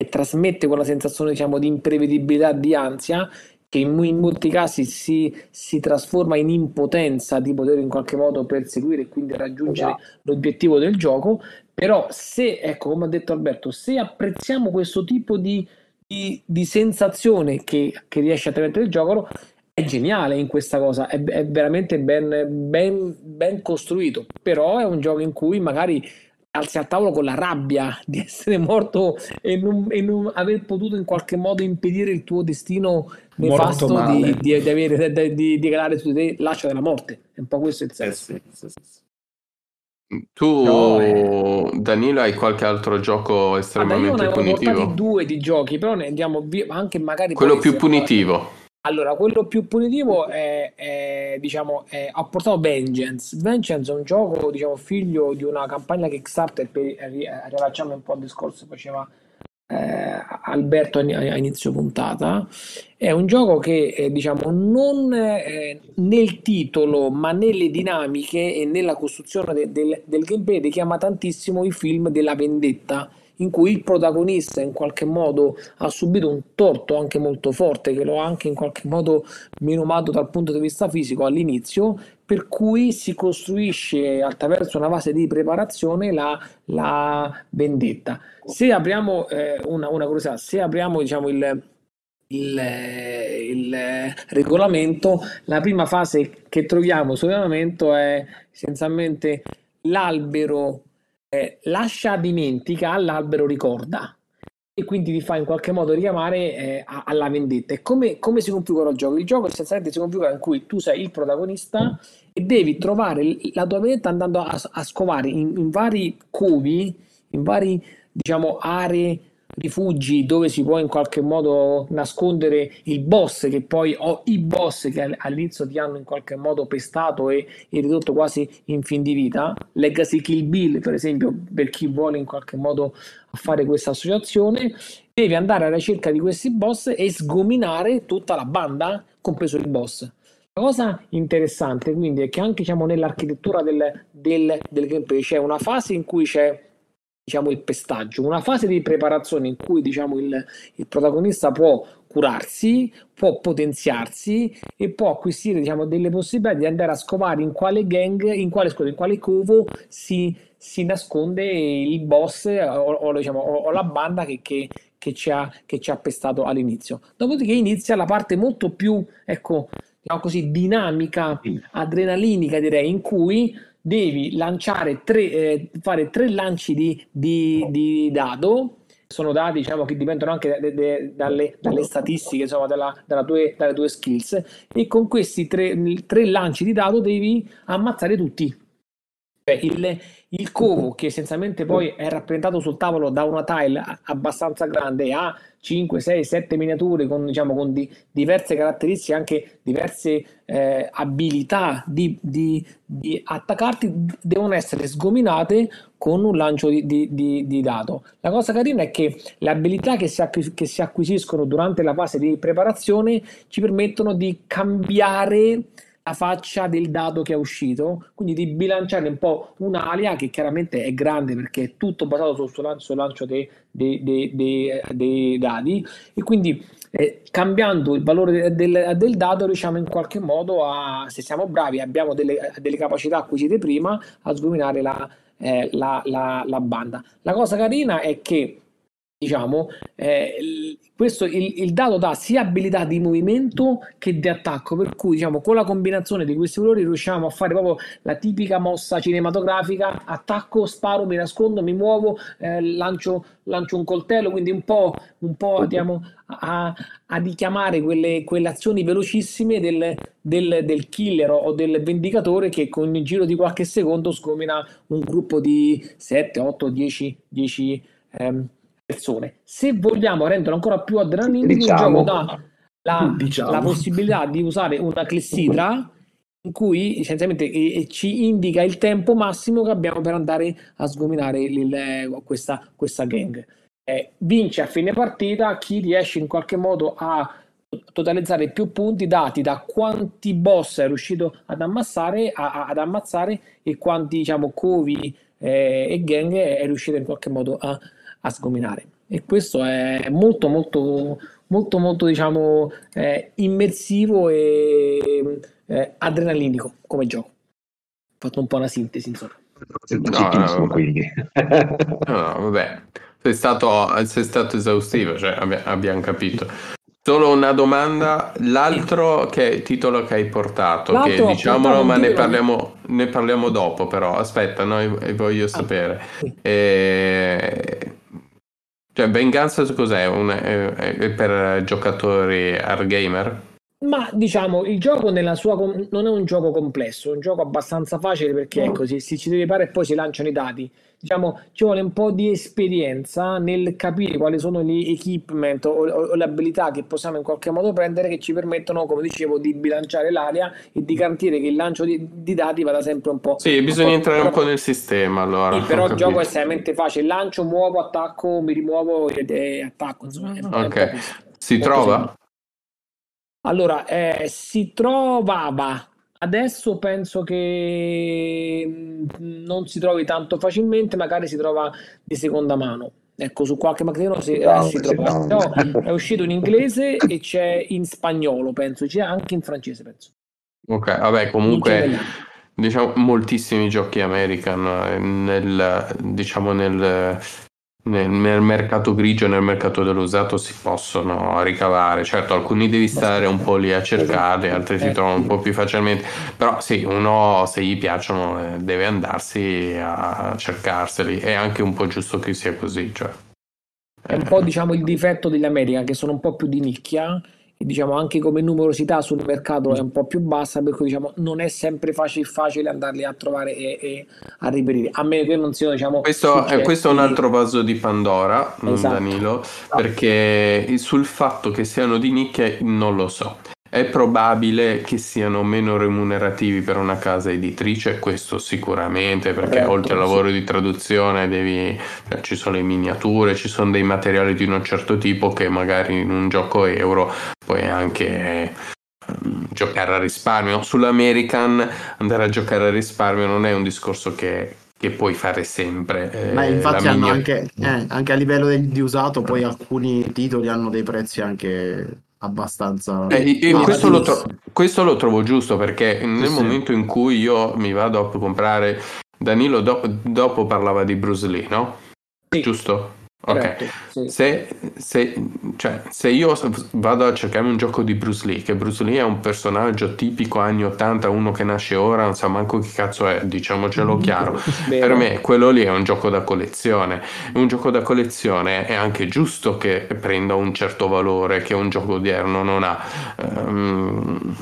e trasmette quella sensazione diciamo, di imprevedibilità, di ansia che in, in molti casi si, si, trasforma in impotenza di poter in qualche modo perseguire e quindi raggiungere esatto. l'obiettivo del gioco. Però se, ecco, come ha detto Alberto, se apprezziamo questo tipo di, di, di sensazione che, che riesce a trasmettere il gioco, è geniale in questa cosa, è, è veramente ben, ben, ben costruito. Però è un gioco in cui magari alzi al tavolo con la rabbia di essere morto e non, e non, aver potuto in qualche modo impedire il tuo destino nefasto di, di, di, avere, di, di calare su di te l'ascia della morte. È un po' questo il senso. Eh sì, sì, sì. Tu, no, eh... Danilo, hai qualche altro gioco estremamente allora, io punitivo? Ne due di giochi, però ne andiamo via, anche magari... Quello più punitivo. Allora, quello più punitivo è, è, diciamo, è, ha portato Vengeance. Vengeance è un gioco, diciamo, figlio di una campagna Kickstarter per riallacciarmi un po' al discorso che faceva eh, Alberto a inizio puntata. È un gioco che, eh, diciamo, non eh, nel titolo, ma nelle dinamiche e nella costruzione de- del, del gameplay richiama tantissimo i film della vendetta in cui il protagonista in qualche modo ha subito un torto anche molto forte che lo ha anche in qualche modo menomato dal punto di vista fisico all'inizio per cui si costruisce attraverso una fase di preparazione la, la vendetta. Se apriamo eh, una, una curiosità, se apriamo diciamo il, il, il, regolamento, la prima fase che troviamo sul regolamento è essenzialmente l'albero eh, lascia dimentica, all'albero ricorda e quindi ti fa in qualche modo richiamare eh, alla vendetta. E come, come, si configura il gioco? Il gioco essenzialmente si configura in cui tu sei il protagonista e devi trovare la tua vendetta andando a, a scovare in, in vari covi, in vari diciamo aree rifugi dove si può in qualche modo nascondere il boss che poi o i boss che all'inizio ti hanno in qualche modo pestato e, e ridotto quasi in fin di vita. Legacy Kill Bill per esempio per chi vuole in qualche modo fare questa associazione. Devi andare alla ricerca di questi boss e sgominare tutta la banda compreso il boss. La cosa interessante quindi è che anche diciamo, nell'architettura del, del, del gameplay c'è una fase in cui c'è diciamo, il pestaggio, una fase di preparazione in cui diciamo, il, il protagonista può curarsi, può potenziarsi e può acquisire diciamo, delle possibilità di andare a scovare in quale gang, in quale, scusa, in quale covo si, si nasconde il boss o, o, diciamo, o, o la banda che, che, che, ci ha, che ci ha pestato all'inizio. Dopodiché inizia la parte molto più, ecco, diciamo così, dinamica, adrenalinica direi, in cui devi lanciare tre, eh, fare tre lanci di, di, di, dado. Sono dati diciamo, che dipendono anche de, de, dalle, dalle, statistiche insomma, della, della tue, dalle tue skills. E con questi tre, tre lanci di dado devi ammazzare tutti. Cioè, il, il covo, che essenzialmente poi è rappresentato sul tavolo da una tile abbastanza grande, ha 5, 6, 7 miniature con, diciamo, con di, diverse caratteristiche, anche diverse eh, abilità di, di, di, attaccarti, devono essere sgominate con un lancio di, dato. La cosa carina è che le abilità che si, acquis- che si acquisiscono durante la fase di preparazione ci permettono di cambiare faccia del dado che è uscito, quindi di bilanciare un po' un'alia che chiaramente è grande perché è tutto basato sul, lancio, lancio dei, dei, dei, dei, dadi e quindi eh, cambiando il valore del, del, dado riusciamo in qualche modo a, se siamo bravi, abbiamo delle, delle capacità acquisite prima, a sgominare la, eh, la, la, la banda. La cosa carina è che diciamo, eh, questo, il, il, dato dà sia abilità di movimento che di attacco, per cui diciamo, con la combinazione di questi valori riusciamo a fare proprio la tipica mossa cinematografica, attacco, sparo, mi nascondo, mi muovo, eh, lancio, lancio, un coltello, quindi un po', un po' diciamo, a, a, richiamare quelle, quelle, azioni velocissime del, del, del, killer o del vendicatore che con il giro di qualche secondo scomina un gruppo di 7, 8, 10, 10 ehm, persone. Se vogliamo renderlo ancora più adrenalinico, diciamo, il gioco dà la, diciamo. la, possibilità di usare una clessidra in cui essenzialmente eh, ci indica il tempo massimo che abbiamo per andare a sgominare il, questa, questa gang. Eh, vince a fine partita chi riesce in qualche modo a totalizzare più punti dati da quanti boss è riuscito ad ammazzare, a, a, ad ammazzare e quanti diciamo covi eh, e gang è riuscito in qualche modo a, a sgominare. E questo è molto, molto, molto, molto diciamo, eh, immersivo e eh, adrenalinico come gioco. Ho fatto un po' una sintesi, insomma. No, no, quindi. no, vabbè, sei stato, sei stato esaustivo, cioè abbiamo capito. Solo una domanda, l'altro che titolo che hai portato, l'altro che diciamolo, ma ne parliamo, ne parliamo, dopo, però aspetta, noi voglio ah, sapere. Sì. E... Cioè, Venganza cos'è? Un, è, è per giocatori hard gamer? Ma diciamo, il gioco nella sua com- non è un gioco complesso, è un gioco abbastanza facile perché è così, si ci deve fare e poi si lanciano i dati. Diciamo, ci vuole un po' di esperienza nel capire quali sono gli equipment o, o- o le abilità che possiamo in qualche modo prendere che ci permettono, come dicevo, di bilanciare l'area e di garantire che il lancio di, di dati vada sempre un po'. Sì, bisogna po'- entrare un po' nel sistema allora. Sì, però il gioco è capito. estremamente facile. Lancio, muovo, attacco, mi rimuovo ed è attacco. Insomma, è- Ok. Si trova? Allora, eh, si trovava. Adesso penso che mh, non si trovi tanto facilmente, magari si trova di seconda mano. Ecco, su qualche si, eh, Down, si sit trova. down. Però è uscito in inglese e c'è in spagnolo, penso, c'è anche in francese, penso. Ok, vabbè, comunque diciamo moltissimi giochi American eh, nel diciamo nel, nel, nel mercato grigio, nel mercato dell'usato si possono ricavare. Certo, alcuni devi stare un po' lì a cercarli, altri si Eh. trovano un po' più facilmente. Però sì, uno se gli piacciono eh, deve andarsi a cercarseli. È anche un po' giusto che sia così, cioè. È un po' diciamo il difetto degli American che sono un po' più di nicchia diciamo anche come numerosità sul mercato è un po' più bassa, per cui diciamo non è sempre facile, facile andarli a trovare e, e a reperire, a meno che non siano diciamo Questo, eh, questo è un altro vaso di Pandora, mm, Esatto. Danilo, perché sul fatto che siano di nicchia non lo so. È probabile che siano meno remunerativi per una casa editrice, questo sicuramente, perché Corretto, oltre al sì. lavoro di traduzione devi, cioè, ci sono le miniature, ci sono dei materiali di un certo tipo che magari in un gioco euro puoi anche ehm, giocare a risparmio. Sull'American andare a giocare a risparmio non è un discorso che, che puoi fare sempre. eh, Ma infatti hanno minia- anche, eh, anche a livello di usato, poi alcuni titoli hanno dei prezzi anche abbastanza... Eh, io- questo, lo tro- questo lo trovo giusto perché nel sì. momento in cui io mi vado a comprare Danilo do- dopo parlava di Bruce Lee, no? Sì, Giusto? Ok. corretto, sì. Se, se- cioè, se io vado a cercarmi un gioco di Bruce Lee, che Bruce Lee è un personaggio tipico anni 80, uno che nasce ora, non sa manco che cazzo è, diciamocelo chiaro. Vero. Per me quello lì è un gioco da collezione. Un gioco da collezione è anche giusto che prenda un certo valore che un gioco odierno non ha. Ehm,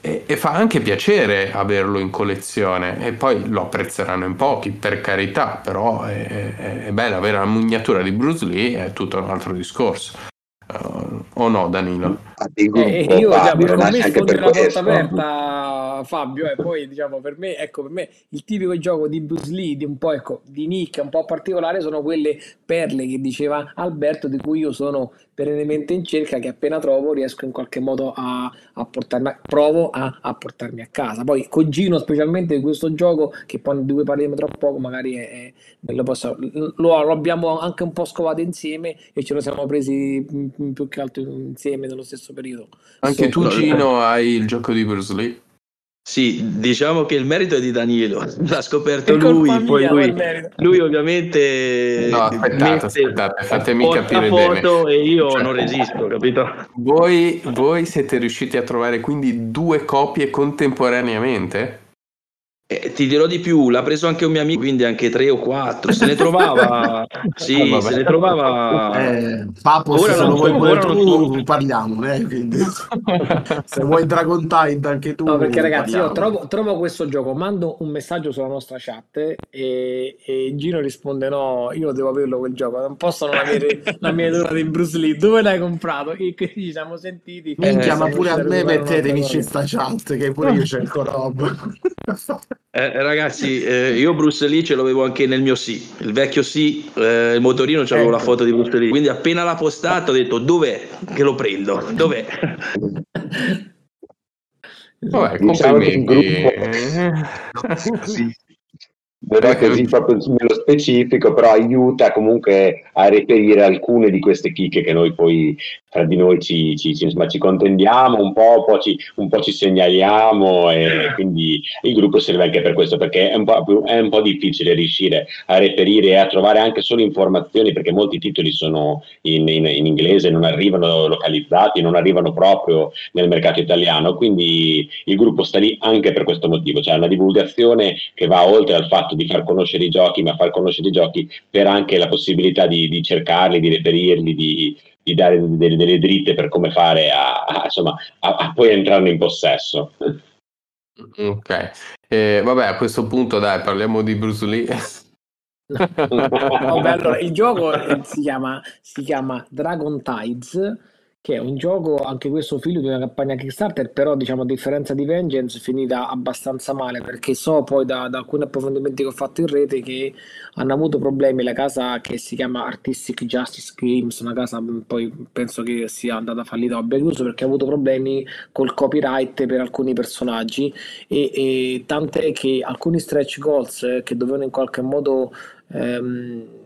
e, e fa anche piacere averlo in collezione. E poi lo apprezzeranno in pochi, per carità, però è, è- è bello avere la miniatura di Bruce Lee, è tutto un altro discorso. Eh, o no, Danilo? Eh, io già, Fabio, per me sfondi una porta aperta, Fabio, e poi diciamo per me, ecco, per me il tipico gioco di Bruce Lee, di un po' ecco, di nicchia, un po' particolare, sono quelle perle che diceva Alberto, di cui io sono perennemente in cerca, che appena trovo riesco in qualche modo a, a portarmi, a, provo a, a portarmi a casa. Poi Cogino, specialmente di questo gioco, che poi di cui parliamo tra poco, magari è, è- lo, posso, lo, lo abbiamo anche un po' scovato insieme e ce lo siamo presi più che altro insieme nello stesso periodo. Anche Sì. tu, Gino, hai il gioco di Bruce Lee? Sì, diciamo che il merito è di Danilo, [LAUGHS] l'ha scoperto È lui, poi lui, lui ovviamente No, aspettate, aspettate, fatemi capire foto bene. e io Cioè- non resisto, capito? Voi, voi siete riusciti a trovare quindi due copie contemporaneamente? Eh, ti dirò di più, l'ha preso anche un mio amico, quindi anche tre o quattro, se ne trovava, [LAUGHS] sì, Eh, se ne trovava... Eh, Papo, Ora se non lo vuoi pure tu, so. parliamo. Eh, quindi, [LAUGHS] se vuoi Dragon Tide anche tu, No, perché ragazzi, io parliamo. trovo, trovo questo gioco, mando un messaggio sulla nostra chat e, e Gino risponde: No, io devo averlo quel gioco, non posso non avere [LAUGHS] la miniatura di Bruce Lee. Dove l'hai comprato? E quindi ci siamo sentiti. Minchia, Eh, ma pure a me mettetemi in sta chat, che pure io cerco roba. Eh, ragazzi, eh, io Bruce Lee ce l'avevo anche nel mio sì, il vecchio sì, eh, il motorino c'avevo Ecco. la foto di Bruce Lee, quindi appena l'ha postato ho detto dov'è che lo prendo, dov'è? [LAUGHS] Vabbè, Diciamo complimenti. [LAUGHS] Sì. Non è così proprio nello specifico, però aiuta comunque a reperire alcune di queste chicche che noi poi tra di noi ci, ci, ci- ci contendiamo un po', ci, un po' ci segnaliamo e quindi il gruppo serve anche per questo, perché è un, po', è un po' difficile riuscire a reperire e a trovare anche solo informazioni, perché molti titoli sono in, in- in inglese, non arrivano localizzati, non arrivano proprio nel mercato italiano, quindi il gruppo sta lì anche per questo motivo, cioè una divulgazione che va oltre al fatto di far conoscere i giochi, ma far conoscere i giochi per anche la possibilità di, di cercarli, di reperirli, di, di dare delle, delle, dritte per come fare a, a insomma, a, a poi entrarne in possesso. Ok, eh, vabbè, a questo punto dai, parliamo di Bruce Lee. [LAUGHS] Vabbè, allora, il gioco si chiama, si chiama Dragon Tides che è un gioco, anche questo figlio di una campagna Kickstarter, però diciamo a differenza di Vengeance finita abbastanza male perché so poi da, da, alcuni approfondimenti che ho fatto in rete che hanno avuto problemi. La casa che si chiama Artistic Justice Games, una casa poi penso che sia andata fallita o abbia chiuso perché ha avuto problemi col copyright per alcuni personaggi. E, e tant'è che alcuni stretch goals che dovevano in qualche modo ehm,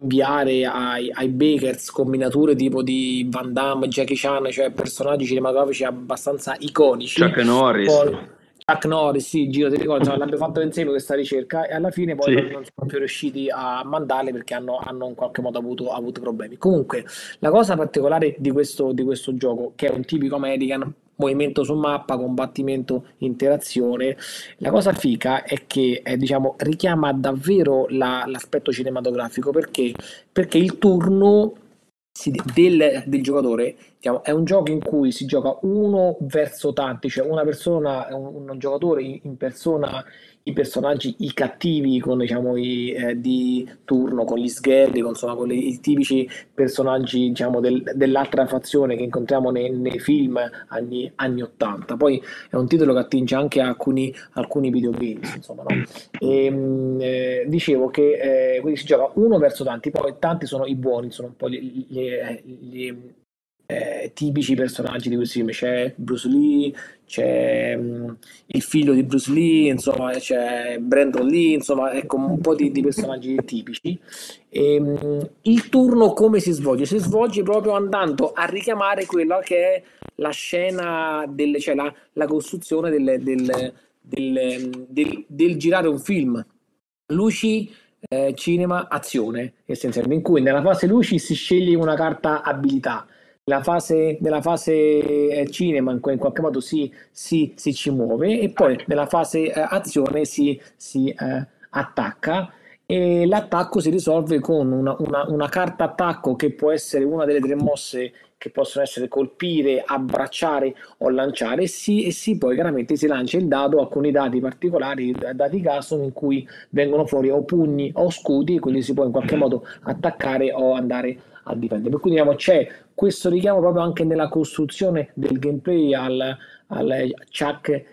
inviare ai, ai Bakers combinature tipo di Van Damme, Jackie Chan, cioè personaggi cinematografici abbastanza iconici. Chuck Norris. Poi, Chuck Norris, sì, Giro, ti ricordo, l'abbiamo fatto insieme questa ricerca e alla fine poi sì. non, non, sono più riusciti a mandarle perché hanno, hanno in qualche modo avuto, avuto, problemi. Comunque, la cosa particolare di questo, di questo gioco, che è un tipico American, movimento su mappa, combattimento, interazione. La cosa fica è che eh, diciamo, richiama davvero la, l'aspetto cinematografico perché, perché il turno del, del, giocatore diciamo, è un gioco in cui si gioca uno verso tanti, cioè una persona, un, un giocatore in, in persona i personaggi, i cattivi con diciamo i, eh, di turno, con gli sgherri, con, insomma, con i, i tipici personaggi diciamo, del, dell'altra fazione che incontriamo nei, nei film anni, anni, 80. Poi è un titolo che attinge anche a alcuni, alcuni videogames, insomma, no? e, ehm, eh, dicevo che eh, quindi si gioca uno verso tanti, poi tanti sono i buoni, sono un po' gli, gli, gli eh, tipici personaggi di questo film. C'è Bruce Lee, c'è um, il figlio di Bruce Lee, insomma, c'è Brandon Lee, insomma, ecco un po' di, di personaggi tipici. E, um, il turno come si svolge? Si svolge proprio andando a richiamare quella che è la scena, del, cioè la, la costruzione del, del, del, del girare un film. Luci, eh, cinema, azione, essenzialmente, in cui nella fase luci si sceglie una carta abilità la fase, nella fase eh, cinema in, in, qualche modo si, si, si, ci muove e poi nella fase eh, azione si, si eh, attacca e l'attacco si risolve con una, una, una, carta attacco che può essere una delle tre mosse che possono essere colpire, abbracciare o lanciare e sì, e sì poi chiaramente si lancia il dado, alcuni dati particolari, dati custom in cui vengono fuori o pugni o scudi e quindi si può in qualche modo attaccare o andare a difendere. Per cui diciamo c'è questo richiamo proprio anche nella costruzione del gameplay al, al Chuck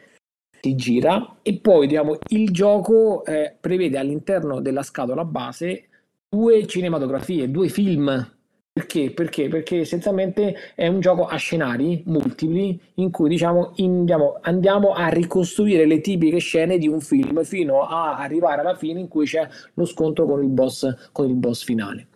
si gira e poi diciamo il gioco eh, prevede all'interno della scatola base due cinematografie, due film perché? Perché? Perché essenzialmente è un gioco a scenari multipli in cui diciamo andiamo, andiamo, a ricostruire le tipiche scene di un film fino a arrivare alla fine in cui c'è lo scontro con il boss, con il boss finale.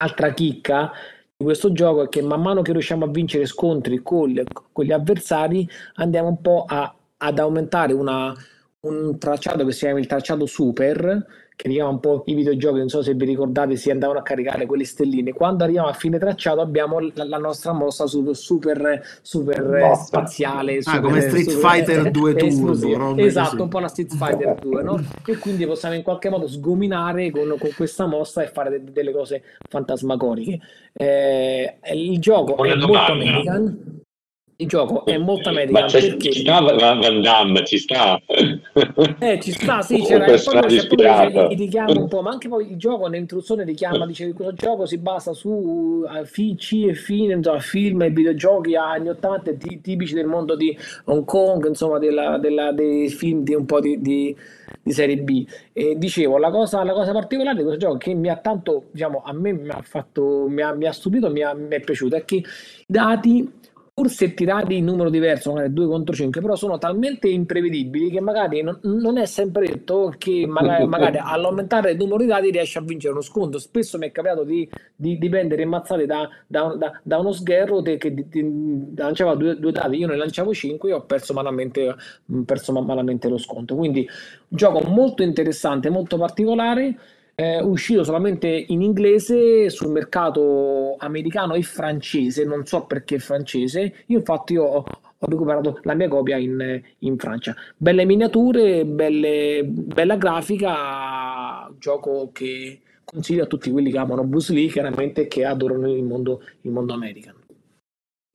Altra chicca di questo gioco è che man mano che riusciamo a vincere scontri con, con gli avversari andiamo un po' a, ad aumentare una, un tracciato che si chiama il tracciato super che arriviamo un po' i videogiochi, non so se vi ricordate, si andavano a caricare quelle stelline. Quando arriviamo a fine tracciato abbiamo la, la nostra mossa super, super, super spaziale. Ah, super, come Street super, Fighter 2 [LAUGHS] Turbo. Esatto, così. un po' la Street Fighter 2, no? E quindi possiamo in qualche modo sgominare con, con questa mossa e fare de- delle cose fantasmagoriche. Eh, il gioco è molto American il gioco è molto American Ma perché... ci sta Van Damme, ci sta. [LAUGHS] Eh, ci sta, sì, c'era poi c'è proprio il richiamo un po', ma anche poi il gioco nell'introduzione richiama, dice che questo gioco si basa su uh, C e fine, insomma, film e videogiochi anni 80 t- tipici del mondo di Hong Kong, insomma, della, della, dei film di un po' di, di, di serie B. E dicevo, la cosa, la cosa, particolare di questo gioco che mi ha tanto, diciamo, a me mi ha fatto, mi ha, mi ha stupito, mi, ha, mi è piaciuto, è che i dati pur se tirati in numero diverso, magari 2 contro 5, però sono talmente imprevedibili che magari non, non è sempre detto che magari, magari, all'aumentare il numero di dati riesci a vincere uno sconto. Spesso mi è capitato di, di, di prendere immazzate da, da, da, da, uno sgherro che, che lanciava due, due, dati, io ne lanciavo 5 e ho perso malamente, perso malamente lo sconto. Quindi un gioco molto interessante, molto particolare è uscito solamente in inglese sul mercato americano e francese, non so perché francese. Io infatti ho, ho recuperato la mia copia in, in Francia. Belle miniature, belle, bella grafica, gioco che consiglio a tutti quelli che amano Bruce Lee, chiaramente che adorano il mondo, il mondo American.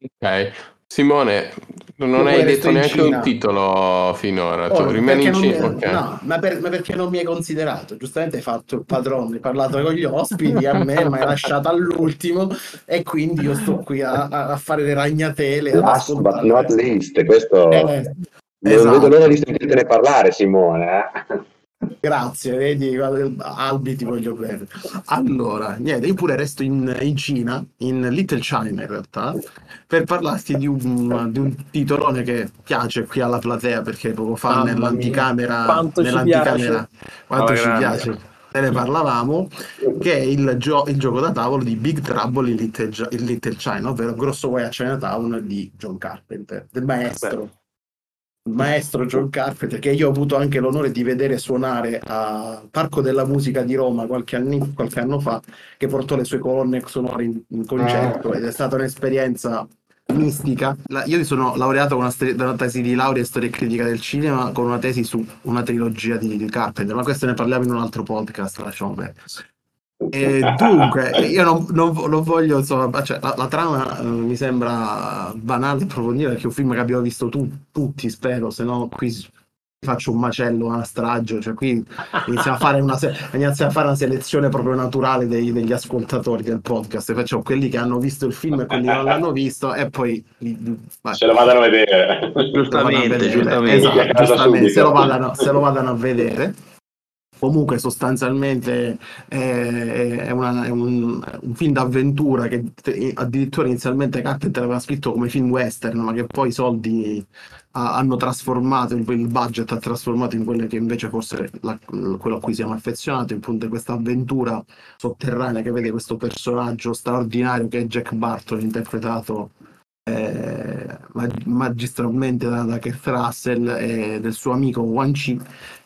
Ok, Simone, non hai detto neanche un titolo finora, oh, tu rimani in Cina. Okay. No, ma, per, ma, perché non mi hai considerato? Giustamente hai fatto il padrone, hai parlato con gli ospiti, a me mi hai lasciato all'ultimo e quindi io sto qui a, a fare le ragnatele. Last but not least, questo... Eh, non esatto. vedo l'ora di sentirtene parlare, Simone. Eh? Grazie, vedi, Albi ti voglio bene. Allora, niente, io pure resto in, in, Cina, in Little China in realtà, per parlarti di un, di un titolone che piace qui alla platea, perché poco fa Mamma nell'anticamera... Quanto nell'anticamera, ci piace. Quanto ci piace. Ne, ne parlavamo, che è il, gio- il, gioco da tavolo di Big Trouble in Little, in Little China, ovvero Grosso Guai a Chinatown di John Carpenter, del maestro. Beh maestro John Carpenter, che io ho avuto anche l'onore di vedere suonare al Parco della Musica di Roma qualche, anni, qualche anno fa, che portò le sue colonne sonore in, in concerto ah. ed è stata un'esperienza mistica. La, io sono laureato con una, st- una, tesi di laurea in storia e critica del cinema con una tesi su una trilogia di, di Carpenter, ma questo ne parliamo in un altro podcast, lasciamo perdere. E dunque, [LAUGHS] io non, non, non voglio, insomma, cioè, la, la, trama eh, mi sembra banale approfondire perché è un film che abbiamo visto tu, tutti, spero, se no qui faccio un macello, una strage, cioè qui iniziamo a fare una, iniziamo a fare una selezione proprio naturale dei, degli ascoltatori del podcast, facciamo quelli che hanno visto il film e quelli che non l'hanno visto e poi vai. se lo vadano a vedere. Giustamente, giustamente. Esatto, giustamente se, lo vadano, se lo vadano a vedere comunque sostanzialmente eh, è, una, è un, un, film d'avventura che addirittura inizialmente Carpenter aveva scritto come film western, ma che poi i soldi ha, hanno trasformato, il budget ha trasformato in quelle che invece forse la, quello a cui siamo affezionati, appunto questa avventura sotterranea che vede questo personaggio straordinario che è Jack Barton interpretato eh, magistralmente da, da Keith Russell e del suo amico Wan Chi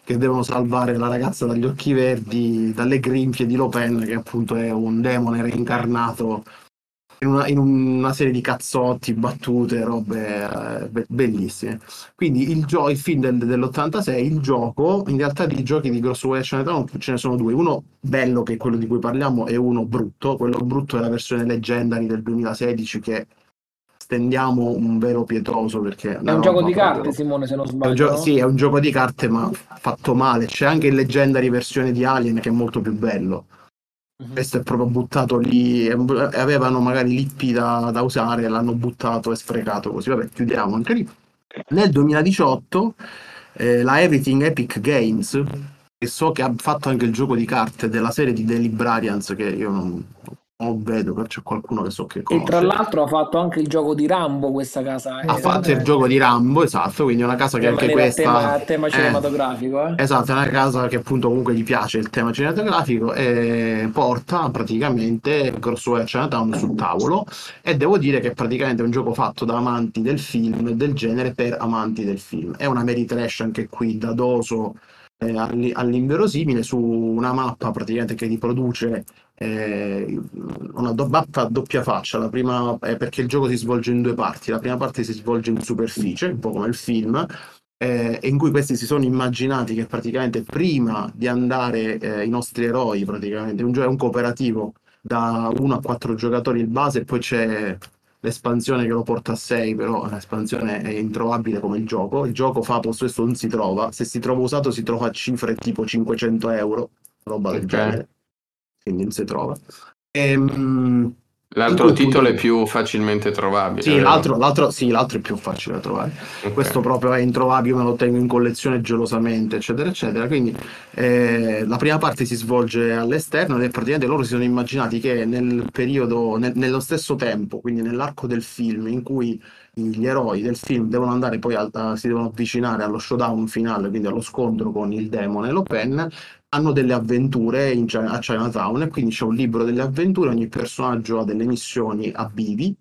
che devono salvare la ragazza dagli occhi verdi, dalle grinfie di Lopen, che appunto è un demone reincarnato in una, in una serie di cazzotti, battute, robe eh, be- bellissime. Quindi il, gio- il film del, dell'86, il gioco, in realtà di giochi di Grosso Way Chinatown ce ne sono due, uno bello che è quello di cui parliamo e uno brutto, quello brutto è la versione Legendary del 2016 che stendiamo un velo pietoso perché è un gioco di carte proprio... Simone se non sbaglio è gio- sì è un gioco di carte ma fatto male. C'è anche il Legendary versione di Alien che è molto più bello. Uh-huh. questo è proprio buttato lì avevano magari l'IP da, da usare l'hanno buttato e sprecato così. Vabbè chiudiamo anche lì. Nel 2018 eh, la Everything Epic Games che so che ha fatto anche il gioco di carte della serie di The Librarians che io non, non vedo, però c'è qualcuno che so che conosce. E tra l'altro ha fatto anche il gioco di Rambo questa casa. Ha eh, fatto il gioco di Rambo, esatto, quindi è una casa che anche questa... Tema, tema cinematografico. Eh. Esatto, è una casa che appunto comunque gli piace il tema cinematografico e porta praticamente Crossway Chinatown sul tavolo e devo dire che praticamente è un gioco fatto da amanti del film, del genere per amanti del film. È una Mary Trash anche qui, da doso eh, all'inverosimile su una mappa praticamente che riproduce eh, una do- a doppia faccia. La prima è perché il gioco si svolge in due parti. La prima parte si svolge in superficie, un po' come il film, eh, in cui questi si sono immaginati che praticamente prima di andare eh, i nostri eroi, praticamente un gioco è un cooperativo da 1 a 4 giocatori il base e poi c'è l'espansione che lo porta a 6, però l'espansione è introvabile come il gioco. Il gioco fa posto questo non si trova, se si trova usato si trova a cifre tipo 500 euro, roba del okay. genere, quindi non si trova. Ehm, L'altro titolo è più facilmente trovabile. Sì l'altro, l'altro, sì, l'altro, è più facile da trovare. Okay. Questo proprio è introvabile, me lo tengo in collezione gelosamente, eccetera, eccetera. Quindi eh, la prima parte si svolge all'esterno e praticamente loro si sono immaginati che nel periodo, nel, nello stesso tempo, quindi nell'arco del film in cui gli eroi del film devono andare poi a, a, si devono avvicinare allo showdown finale, quindi allo scontro con il demone Lopen, hanno delle avventure in, a Chinatown e quindi c'è un libro delle avventure, ogni personaggio ha delle missioni a bivi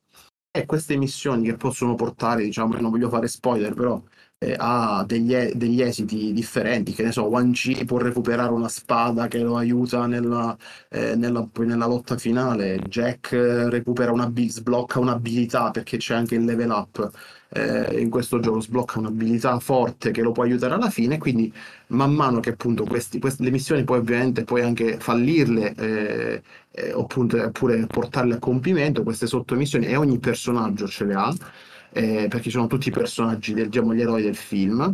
e queste missioni che possono portare, diciamo, non voglio fare spoiler, però eh, ha degli, degli, esiti differenti, che ne so, Wan Chi può recuperare una spada che lo aiuta nella, eh, nella, nella lotta finale, Jack recupera una, sblocca un'abilità perché c'è anche il level up eh, in questo gioco, sblocca un'abilità forte che lo può aiutare alla fine, quindi man mano che appunto questi, queste, le missioni poi ovviamente puoi anche fallirle eh, eh, oppure, oppure portarle a compimento, queste sottomissioni e ogni personaggio ce le ha eh, perché sono tutti i personaggi, del, diciamo, gli eroi del film.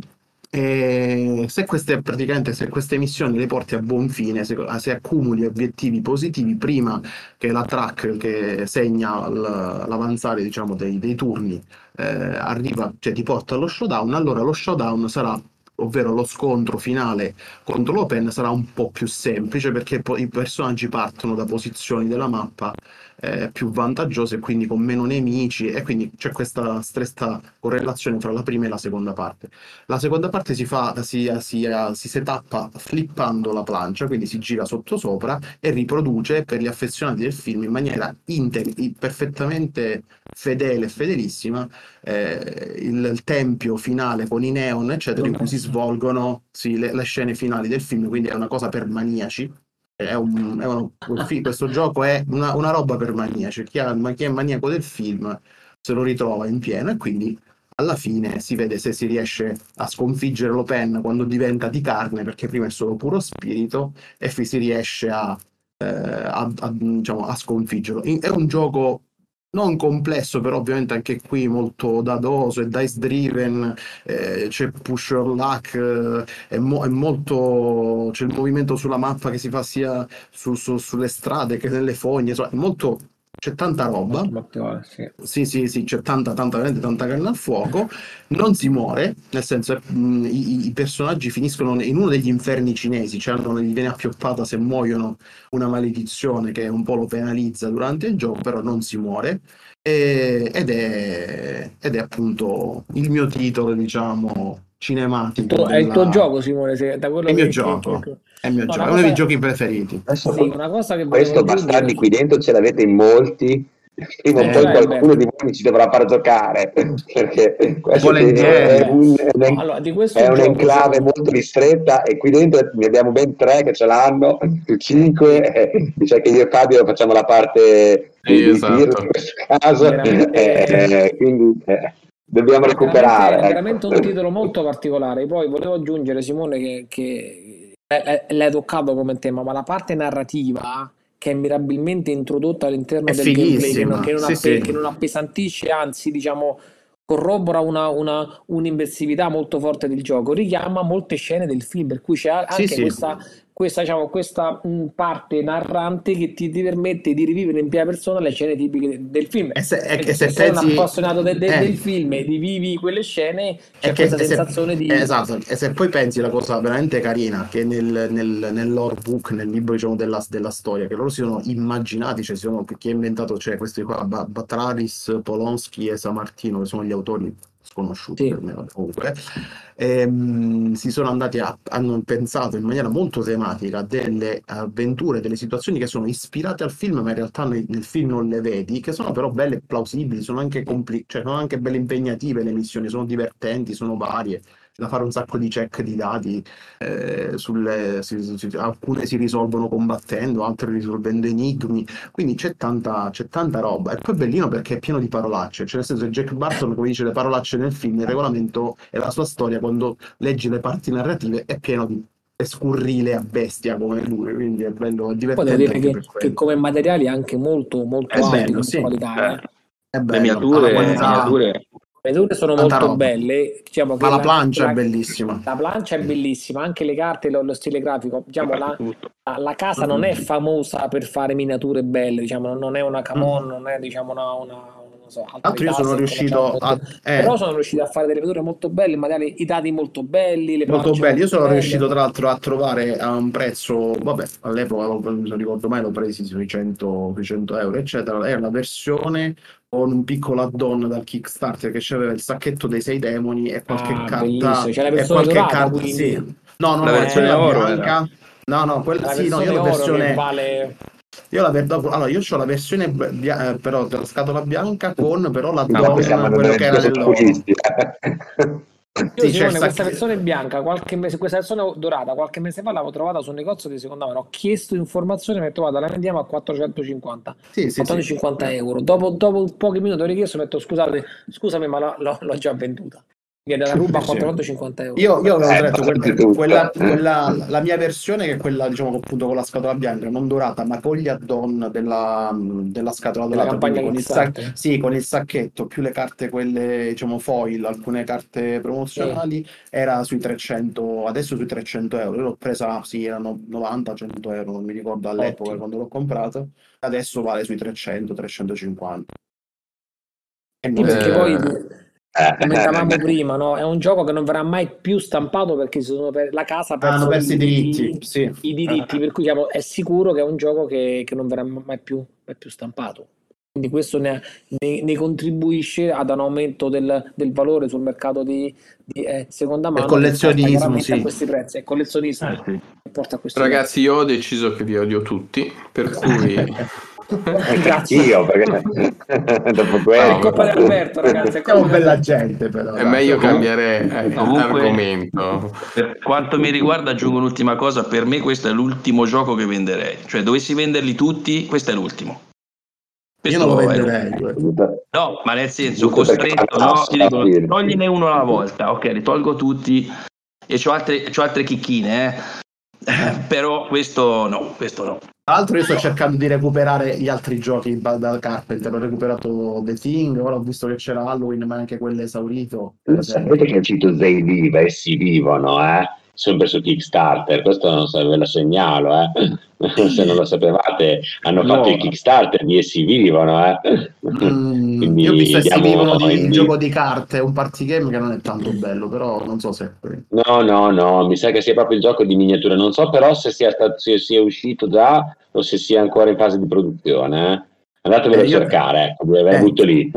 E se queste, praticamente, se queste missioni le porti a buon fine, se, se accumuli obiettivi positivi prima che la track che segna l'avanzare diciamo, dei, dei turni eh, arriva, cioè ti porta allo showdown, allora lo showdown sarà ovvero lo scontro finale contro l'Open sarà un po' più semplice perché poi i personaggi partono da posizioni della mappa eh, più vantaggiose quindi con meno nemici e quindi c'è questa stretta correlazione tra la prima e la seconda parte. La seconda parte si fa, si, si, si setappa flippando la plancia, quindi si gira sotto sopra e riproduce per gli affezionati del film in maniera integra, perfettamente fedele e fedelissima eh, il, il, tempio finale con i neon eccetera in cui si svolgono sì, le, le scene finali del film, quindi è una cosa per maniaci è un, è un, questo gioco è una, una, roba per maniaci. Chi, ha, chi è maniaco del film se lo ritrova in pieno e quindi alla fine si vede se si riesce a sconfiggere l'Open quando diventa di carne, perché prima è solo puro spirito, e si riesce a, eh, a, a, diciamo, a sconfiggerlo. È un gioco non complesso, però ovviamente anche qui molto dadoso e dice driven, eh, c'è push or luck, eh, è, mo- è, molto c'è il movimento sulla mappa che si fa sia su, su, sulle strade che nelle fogne, insomma, è molto c'è tanta roba. sì. sì, sì, sì, c'è tanta, tanta, veramente tanta carne al fuoco. Non si muore, nel senso, mh, i, i, personaggi finiscono in uno degli inferni cinesi, cioè gli viene appioppata se muoiono una maledizione che un po' lo penalizza durante il gioco, però non si muore. E, ed, è, ed è appunto il mio titolo, diciamo, cinematico. È il tuo gioco, Simone? Se, da quello è il mio gioco. Che, è, il mio no, gioco. è uno dei giochi preferiti. Adesso, sì, una cosa che questo bastardi qui dentro ce l'avete in molti. Prima o eh, poi qualcuno di voi ci dovrà far giocare [LAUGHS] perché questo è un, un, allora, è un enclave molto ristretta e qui dentro ne abbiamo ben tre che ce l'hanno più cinque [LAUGHS] eh, dice che io e Fabio facciamo la parte di, esatto. di in questo caso eh, quindi eh, dobbiamo recuperare. È veramente, ecco. un titolo molto particolare. Poi volevo aggiungere, Simone, che, che l'hai toccato come tema, ma la parte narrativa che è mirabilmente introdotta all'interno è del gameplay, che non, che, non sì, che non appesantisce, anzi, diciamo, corrobora una, una, un'immersività molto forte del gioco, richiama molte scene del film, per cui c'è anche sì, questa questa, diciamo, questa mh, parte narrante che ti, ti, permette di rivivere in prima persona le scene tipiche del film. E se, e se, se sei pensi... un appassionato de, de, eh. del film e rivivi quelle scene, c'è questa che, sensazione se, di... Esatto, e se poi pensi la cosa veramente carina, che nel, nel, nel lore book, nel libro diciamo, della, della, storia, che loro si sono immaginati, cioè sono, chi ha inventato, cioè questi qua, Batraris, Polonsky e Samartino, che sono gli autori sconosciuti sì. per me comunque, ehm, si sono andati a, hanno pensato in maniera molto tematica delle avventure, delle situazioni che sono ispirate al film, ma in realtà nel, nel film non le vedi, che sono però belle e plausibili, sono anche, compli- cioè, sono anche belle impegnative le missioni, sono divertenti, sono varie da fare un sacco di check di dati, eh, sulle, si, si, alcune si risolvono combattendo, altre risolvendo enigmi, quindi c'è tanta, c'è tanta roba. E poi è bellino perché è pieno di parolacce, cioè nel senso che Jack Barton, come dice le parolacce nel film, il regolamento e la sua storia, quando leggi le parti narrative, è pieno di scurrile a bestia come lui, quindi è bello, è divertente. Poi devo dire che, che, come materiali è anche molto, molto è bello, sì. qualità. Eh. È bello. Le miniature, le miniature le miniature sono Tanta molto roba. belle. Diciamo Ma la, la plancia la, è bellissima. La plancia è bellissima, anche le carte, lo, lo stile grafico. Diciamo, la, la, casa non è famosa per fare miniature belle, diciamo, non è una Camon, mm. non è diciamo, una, una so, altro io sono riuscito a, eh, però sono riuscito a fare delle vetture molto belle magari i dati molto belli le molto belli io sono belle. riuscito tra l'altro a trovare a un prezzo vabbè all'epoca non ricordo mai l'ho presi sui 100, 100 euro eccetera era la versione con un piccolo add-on dal Kickstarter che c'aveva il sacchetto dei sei demoni e qualche ah, carta e qualche dorata, carta quindi... sì. no no la no versione oro bianca. no no quella sì no io la versione vale... io la ver... allora io ho la versione bia... Eh, però della scatola bianca con però la no, quello che era nell'oro Io sì, Simone, questa versione bianca, qualche mese, questa versione dorata, qualche mese fa l'avevo trovata su un negozio di seconda mano. Ho chiesto informazioni, mi ho trovato, la vendiamo a 450, sì, sì, 450 sì. euro. Dopo, dopo pochi minuti ho richiesto, ho detto scusate, scusami, ma l'ho, l'ho già venduta viene la ruba a 450 euro. Io, io avevo eh, detto quella, quella, quella, la mia versione che è quella diciamo appunto con la scatola bianca, non dorata, ma con gli add-on della, della scatola dorata, con il, sac- sì, con il sacchetto, più le carte quelle diciamo foil, alcune carte promozionali, sì. era sui 300, adesso sui 300 euro. Io l'ho presa, sì, erano 90-100 euro, non mi ricordo all'epoca Ottimo. quando l'ho comprata. Adesso vale sui 300-350. E non perché eh... poi eh, commentavamo prima, no? è un gioco che non verrà mai più stampato perché sono per la casa perso hanno perso i, diritti, i, sì. i diritti per cui diciamo, è sicuro che è un gioco che, che non verrà mai più, mai più stampato. Quindi questo ne, ne, ne, contribuisce ad un aumento del, del valore sul mercato di, di eh, seconda mano. Il collezionismo, sì. a questi prezzi. È collezionismo eh, sì. porta a questi Ragazzi, prezzi. io ho deciso che vi odio tutti, per cui [LAUGHS] Grazie. Io, perché [LAUGHS] dopo quello... È colpa di Alberto, ragazzi. È colpa bella gente, però. È meglio cambiare eh, Comunque, argomento. Per quanto mi riguarda, aggiungo un'ultima cosa. Per me questo è l'ultimo gioco che venderei. Cioè, dovessi venderli tutti, questo è l'ultimo. Questo Io non lo venderei. No, ma nel senso, costretto, no? Ti dicono, togliene uno alla volta. Ok, li tolgo tutti. E c'ho altre, c'ho altre chicchine, eh. [LAUGHS] Però questo no, questo no. Tra l'altro io sto cercando di recuperare gli altri giochi da Carpenter, ho recuperato The Thing, ora ho visto che c'era Halloween, ma anche quello esaurito. Sapete che è uscito Zay Viva e si vivono, eh? Sempre su Kickstarter, questo non so, ve lo segnalo, eh? [LAUGHS] se non lo sapevate, hanno no. fatto il Kickstarter di Essi Vivono. Eh? Mm, io ho visto Essi Vivono di in... gioco di carte, un party game che non è tanto bello, però non so se... No, no, no, mi sa che sia proprio il gioco di miniatura, non so però se sia, stato, se sia uscito già o se sia ancora in fase di produzione. Eh? Andatevelo eh, a cercare, ecco, deve aver avuto lì.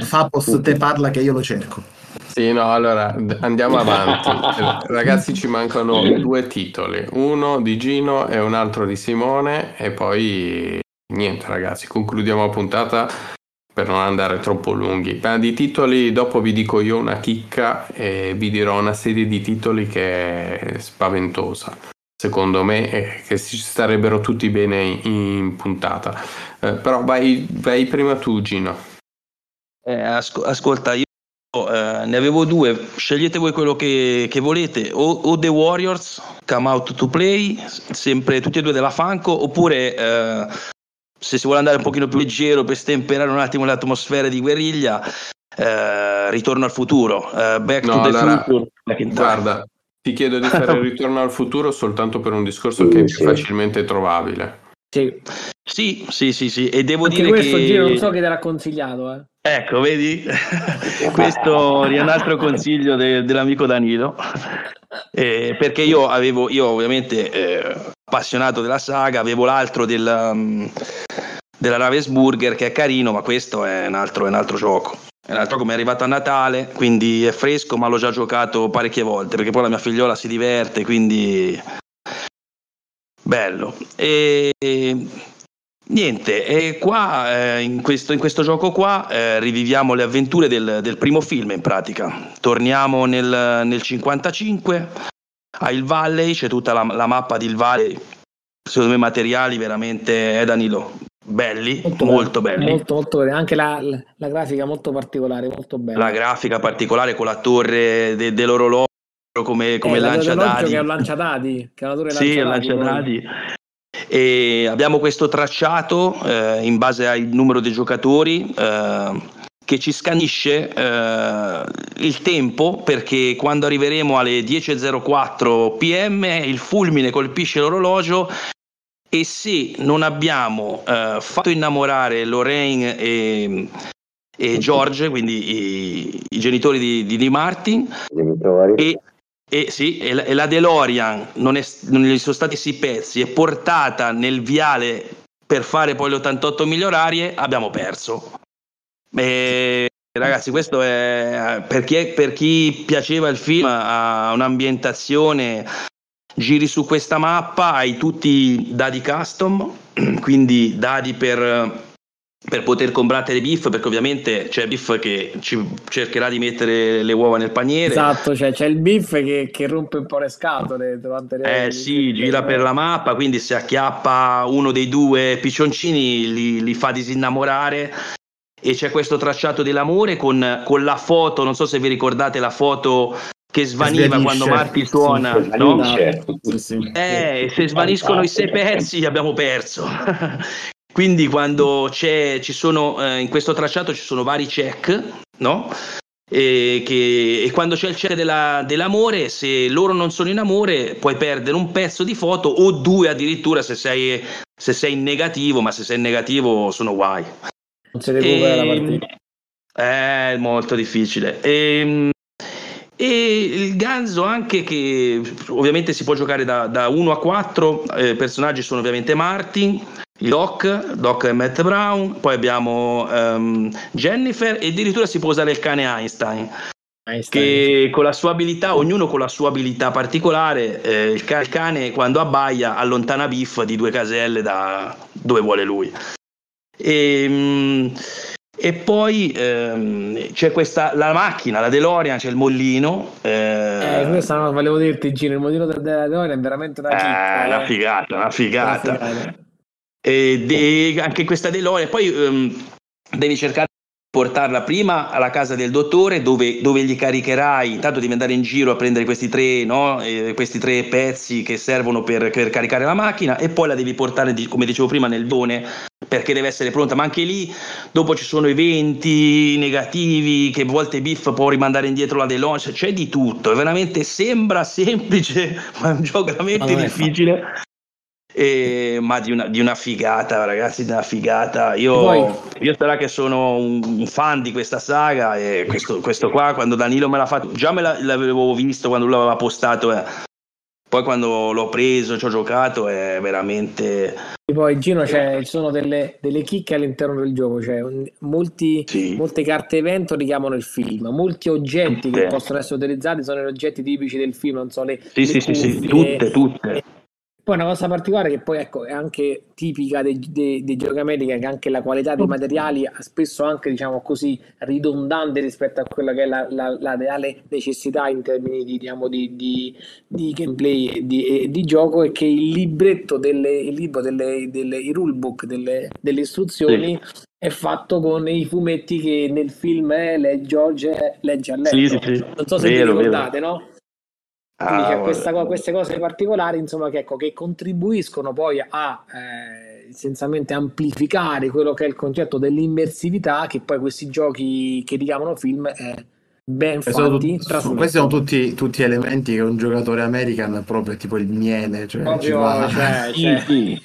Fapos te parla che io lo cerco. Sì, no, allora andiamo avanti. [LAUGHS] Ragazzi, ci mancano due titoli, uno di Gino e un altro di Simone e poi niente ragazzi, concludiamo la puntata per non andare troppo lunghi. Ma di titoli dopo vi dico io una chicca e vi dirò una serie di titoli che è spaventosa. Secondo me e che ci starebbero tutti bene in, in puntata. Eh, però vai, vai prima tu Gino. Eh, asco- ascolta, io eh, ne avevo due, scegliete voi quello che, che volete, o, o, The Warriors, Come Out to Play, sempre tutti e due della Fanco, oppure eh, se si vuole andare un pochino più leggero per stemperare un attimo le atmosfere di guerriglia, eh, Ritorno al futuro, eh, Back no, to allora, the Future. Guarda, ti chiedo di fare il [LAUGHS] Ritorno al futuro soltanto per un discorso che è più facilmente trovabile. Sì. Sì, sì, sì, sì, e devo Anche dire questo che... giro non so che te l'ha consigliato, eh. Ecco, vedi? [LAUGHS] Questo è un altro consiglio de- dell'amico Danilo, eh, perché io avevo, io ovviamente eh, appassionato della saga, avevo l'altro del, um, della Ravensburger che è carino, ma questo è un altro, è un altro gioco. È un altro mi è arrivato a Natale, quindi è fresco, ma l'ho già giocato parecchie volte, perché poi la mia figliola si diverte, quindi bello. E Niente, e qua eh, in, questo, in, questo, gioco qua eh, riviviamo le avventure del, del, primo film in pratica. Torniamo nel, nel 55 a Il Valley, c'è tutta la, la mappa di Il Valley, secondo me materiali veramente, eh Danilo, belli, molto, molto belli. Molto, molto belli. Anche la, la, grafica molto particolare, molto bella. La grafica particolare con la torre de, dell'orologio come, come eh, lanciadadi. Che è un lanciadadi, che è una torre sì, lanciadadi. E abbiamo questo tracciato eh, in base al numero dei giocatori eh, che ci scanisce eh, il tempo perché quando arriveremo alle 10.04 pm il fulmine colpisce l'orologio e se non abbiamo eh, fatto innamorare Lorraine e, e George, quindi i, i genitori di, di, di Martin, e, e, sì, e, la, DeLorean non, è, non gli sono stati questi pezzi, è portata nel viale per fare poi le 88 migliorarie, abbiamo perso. E, ragazzi, questo è per chi, è, per chi piaceva il film, ha un'ambientazione, giri su questa mappa, hai tutti dadi custom, [CLEARS THROAT] quindi dadi per per poter combattere Biff, perché ovviamente c'è Biff che ci cercherà di mettere le uova nel paniere. Esatto, cioè c'è il Biff che, che rompe un po' le scatole durante le Eh sì, gira per la mappa, quindi se acchiappa uno dei due piccioncini li, li fa disinnamorare. E c'è questo tracciato dell'amore con, con la foto, non so se vi ricordate la foto che svaniva Svanisce. quando Marti suona, Sì, no? svanisce. Sì, sì. Eh, se svaniscono i sei pezzi abbiamo perso. [LAUGHS] Quindi quando c'è, ci sono, eh, in questo tracciato ci sono vari check, no? E, che, e quando c'è il check della- dell'amore, se loro non sono in amore, puoi perdere un pezzo di foto o due addirittura se sei, se sei in negativo, ma se sei in negativo sono guai. Non si recupera la E- partita. È molto difficile. E, e il ganzo anche che ovviamente si può giocare da, da 1 a 4, eh, personaggi sono ovviamente Martin, Doc, Doc e Matt Brown, poi abbiamo ehm, Jennifer e addirittura si può usare il cane Einstein Einstein. che con la sua abilità, ognuno con la sua abilità particolare, eh, il, ca- il cane quando abbaia allontana Biff di due caselle da dove vuole lui. E, mm, e poi ehm, c'è questa la macchina, la DeLorean, c'è il mollino. Eh, Eh, questa no, volevo dirti, Gino, il modello del DeLorean è veramente una eh, chicca, una eh. figata, una Una figata. E de- anche questa DeLorean, poi ehm, devi cercare di portarla prima alla casa del dottore dove, dove gli caricherai, intanto devi andare in giro a prendere questi tre, no? Eh, questi tre pezzi che servono per, per caricare la macchina e poi la devi portare, come dicevo prima, nel done perché deve essere pronta, ma anche lì dopo ci sono eventi negativi che a volte Biff può rimandare indietro la DeLorean, cioè, c'è di tutto, è veramente sembra semplice, [LAUGHS] ma è un gioco veramente difficile. E- ma di una, di una figata, ragazzi, di una figata. Io, io sarà che sono un, un fan di questa saga e questo, questo qua, quando Danilo me l'ha fatto, già me la- l'avevo visto quando lui l'aveva postato. eh. Poi quando l'ho preso, ci ho giocato, è veramente... E poi Gino c'è, ci sono delle, delle chicche all'interno del gioco, cioè molti, Sì. molte carte evento richiamano il film, molti oggetti che Tutte. possono essere utilizzati sono gli oggetti tipici del film, non so, le, Sì, le sì, sì, sì, cuffie. tutte, tutte. Poi una cosa particolare che poi ecco, è anche tipica dei, dei, dei giochi America, che anche la qualità dei materiali è spesso anche diciamo così ridondante rispetto a quella che è la, la- la reale necessità in termini di, diciamo, di, di- di gameplay e di, di gioco è che il libretto delle, il libro delle, delle il rulebook delle, delle istruzioni è fatto con i fumetti che nel film è le George legge a letto. Sì, sì, sì. Non so se Vero, vi vero. ricordate, no? Quindi Ah, c'è guarda. questa queste cose particolari, insomma, che, ecco, che contribuiscono poi a eh, essenzialmente amplificare quello che è il concetto dell'immersività, che poi questi giochi che richiamano film eh, ben sono fatti trasmettono. questi sono tutti, tutti elementi che un giocatore American proprio tipo il miele, cioè, ci Proprio, va- cioè, [LAUGHS] cioè, sì.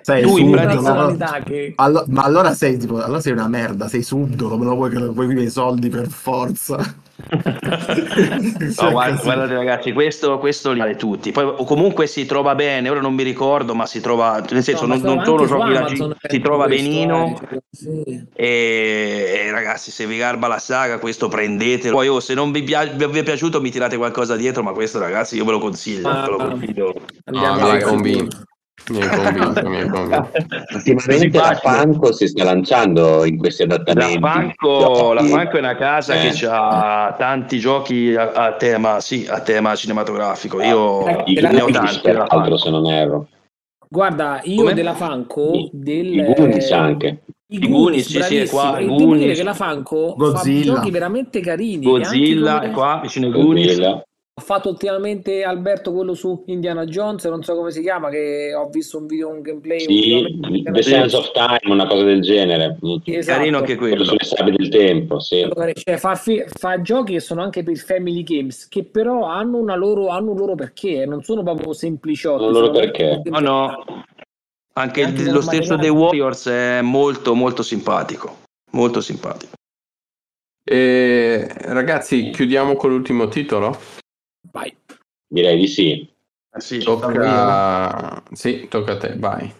sei lui subdolo, personalità che allo- ma allora sei tipo, allora sei una merda, sei subdolo, me lo vuoi vuoi i soldi per forza. No, guarda- guardate ragazzi, questo, questo li vale tutti. Poi o comunque si trova bene, ora non mi ricordo, ma si trova, nel senso, No, non, non solo giochi la G- si trova benino. eh, sì. E, e ragazzi, se vi garba la saga, questo prendetelo. Poi, oh, se non vi, pia- vi è piaciuto, mi tirate qualcosa dietro. Ma questo, ragazzi, io ve lo consiglio. Ma- ve lo consiglio. Andiamo Ah, convinto. Mi hai convinto, mi hai convinto. Ultimamente la. Fanco si sta lanciando in questi La adattamenti. La Giochi- Franco è una casa Eh. che ha tanti giochi a, a tema, sì, a tema cinematografico. Io Eh, I ne ho tanti. peraltro, Franco. se non erro. Guarda, io Come? della Fanco, I- del, I Goonies anche. I Goonies, sì, sì, è qua, E devo dire Goonies. che la Fanco Godzilla. fa giochi veramente carini. Godzilla anche è qua, vicino ai Goonies. Godzilla. Ha fatto ultimamente Alberto quello su Indiana Jones, non so come si chiama, che ho visto un video, un gameplay. Sì. The Sense of Time, una cosa del genere. Esatto. Carino anche Quello quello. sulle sabbie del tempo, sì. Allora, cioè, fa, fi- fa giochi che sono anche per family games, che però hanno, una loro, hanno un loro perché, eh, non sono proprio sempliciotti. Un loro perché. No, no. Anche il- Anche lo stesso. The Warriors è molto, molto simpatico. Molto simpatico. E, ragazzi, chiudiamo con l'ultimo titolo. Direi di sì. Eh sì. Tocca... Sì, tocca a te, vai.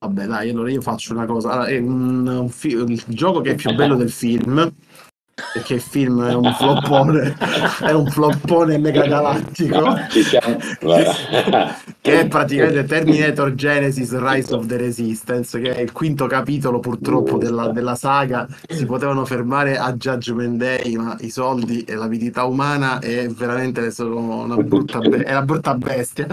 Vabbè, dai, allora io faccio una cosa. Allora, è un, un fi- il gioco che è più [LAUGHS] bello del film perché il film è un floppone, è un floppone mega galattico che è praticamente Terminator Genesis Rise of the Resistance, che è il quinto capitolo purtroppo della, della saga. Si potevano fermare a Judgment Day, ma i soldi e l'avidità umana è veramente sono una brutta, be- è una brutta bestia.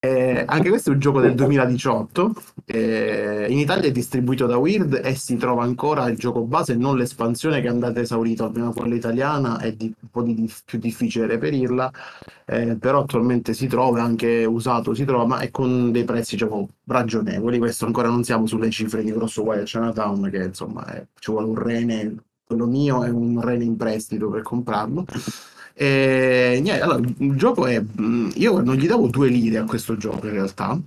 Eh, anche questo è un gioco del 2018. Eh, in Italia è distribuito da Weird e si trova ancora il gioco base, non l'espansione che è andata esaurita, almeno quella italiana è di, un po' di, più difficile reperirla, eh, però attualmente si trova anche usato, si trova, ma è con dei prezzi diciamo, ragionevoli. Questo ancora non siamo sulle cifre di Grosso Guai a Chinatown, che insomma ci vuole un rene, quello mio è un rene in prestito per comprarlo. E, niente, allora, il gioco è. Mm, io non gli davo due lire a questo gioco in realtà.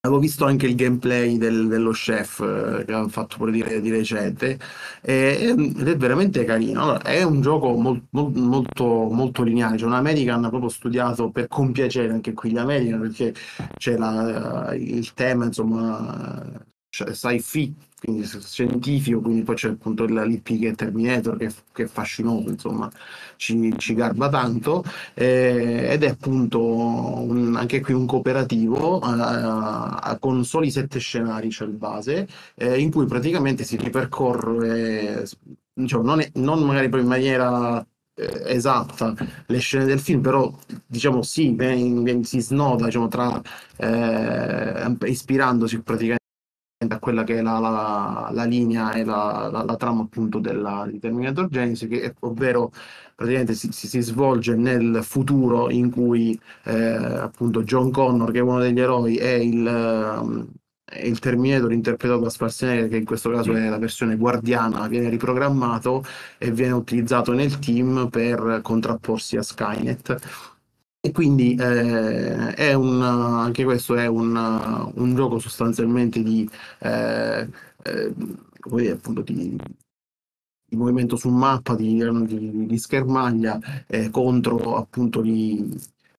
Avevo visto anche il gameplay del, dello chef eh, che hanno fatto pure di, di recente e, ed è veramente carino. Allora, è un gioco mol, mol, molto, molto lineare. C'è un American proprio studiato per compiacere anche qui gli American perché c'è la, il tema, insomma, sci-fi quindi scientifico, quindi poi c'è appunto l'IP che è Terminator, che, che è fascinoso, insomma, ci, ci garba tanto, eh, ed è appunto un, anche qui un cooperativo eh, con soli sette scenari, c'è il base, eh, in cui praticamente si ripercorre, diciamo, non, è, non magari poi in maniera eh, esatta le scene del film, però diciamo sì, si snoda diciamo, tra eh, ispirandosi praticamente a quella che è la, la, la linea e la, la, trama appunto della, di Terminator Genesis, che, ovvero praticamente si, si, si, svolge nel futuro in cui eh, appunto John Connor, che è uno degli eroi, è il, è il Terminator interpretato da Schwarzenegger, che in questo caso è la versione guardiana, viene riprogrammato e viene utilizzato nel team per contrapporsi a Skynet e quindi eh, è un, anche questo è un, un gioco sostanzialmente di, eh, eh, dire, appunto di, di, movimento su mappa, di, di, di schermaglia eh, contro appunto gli,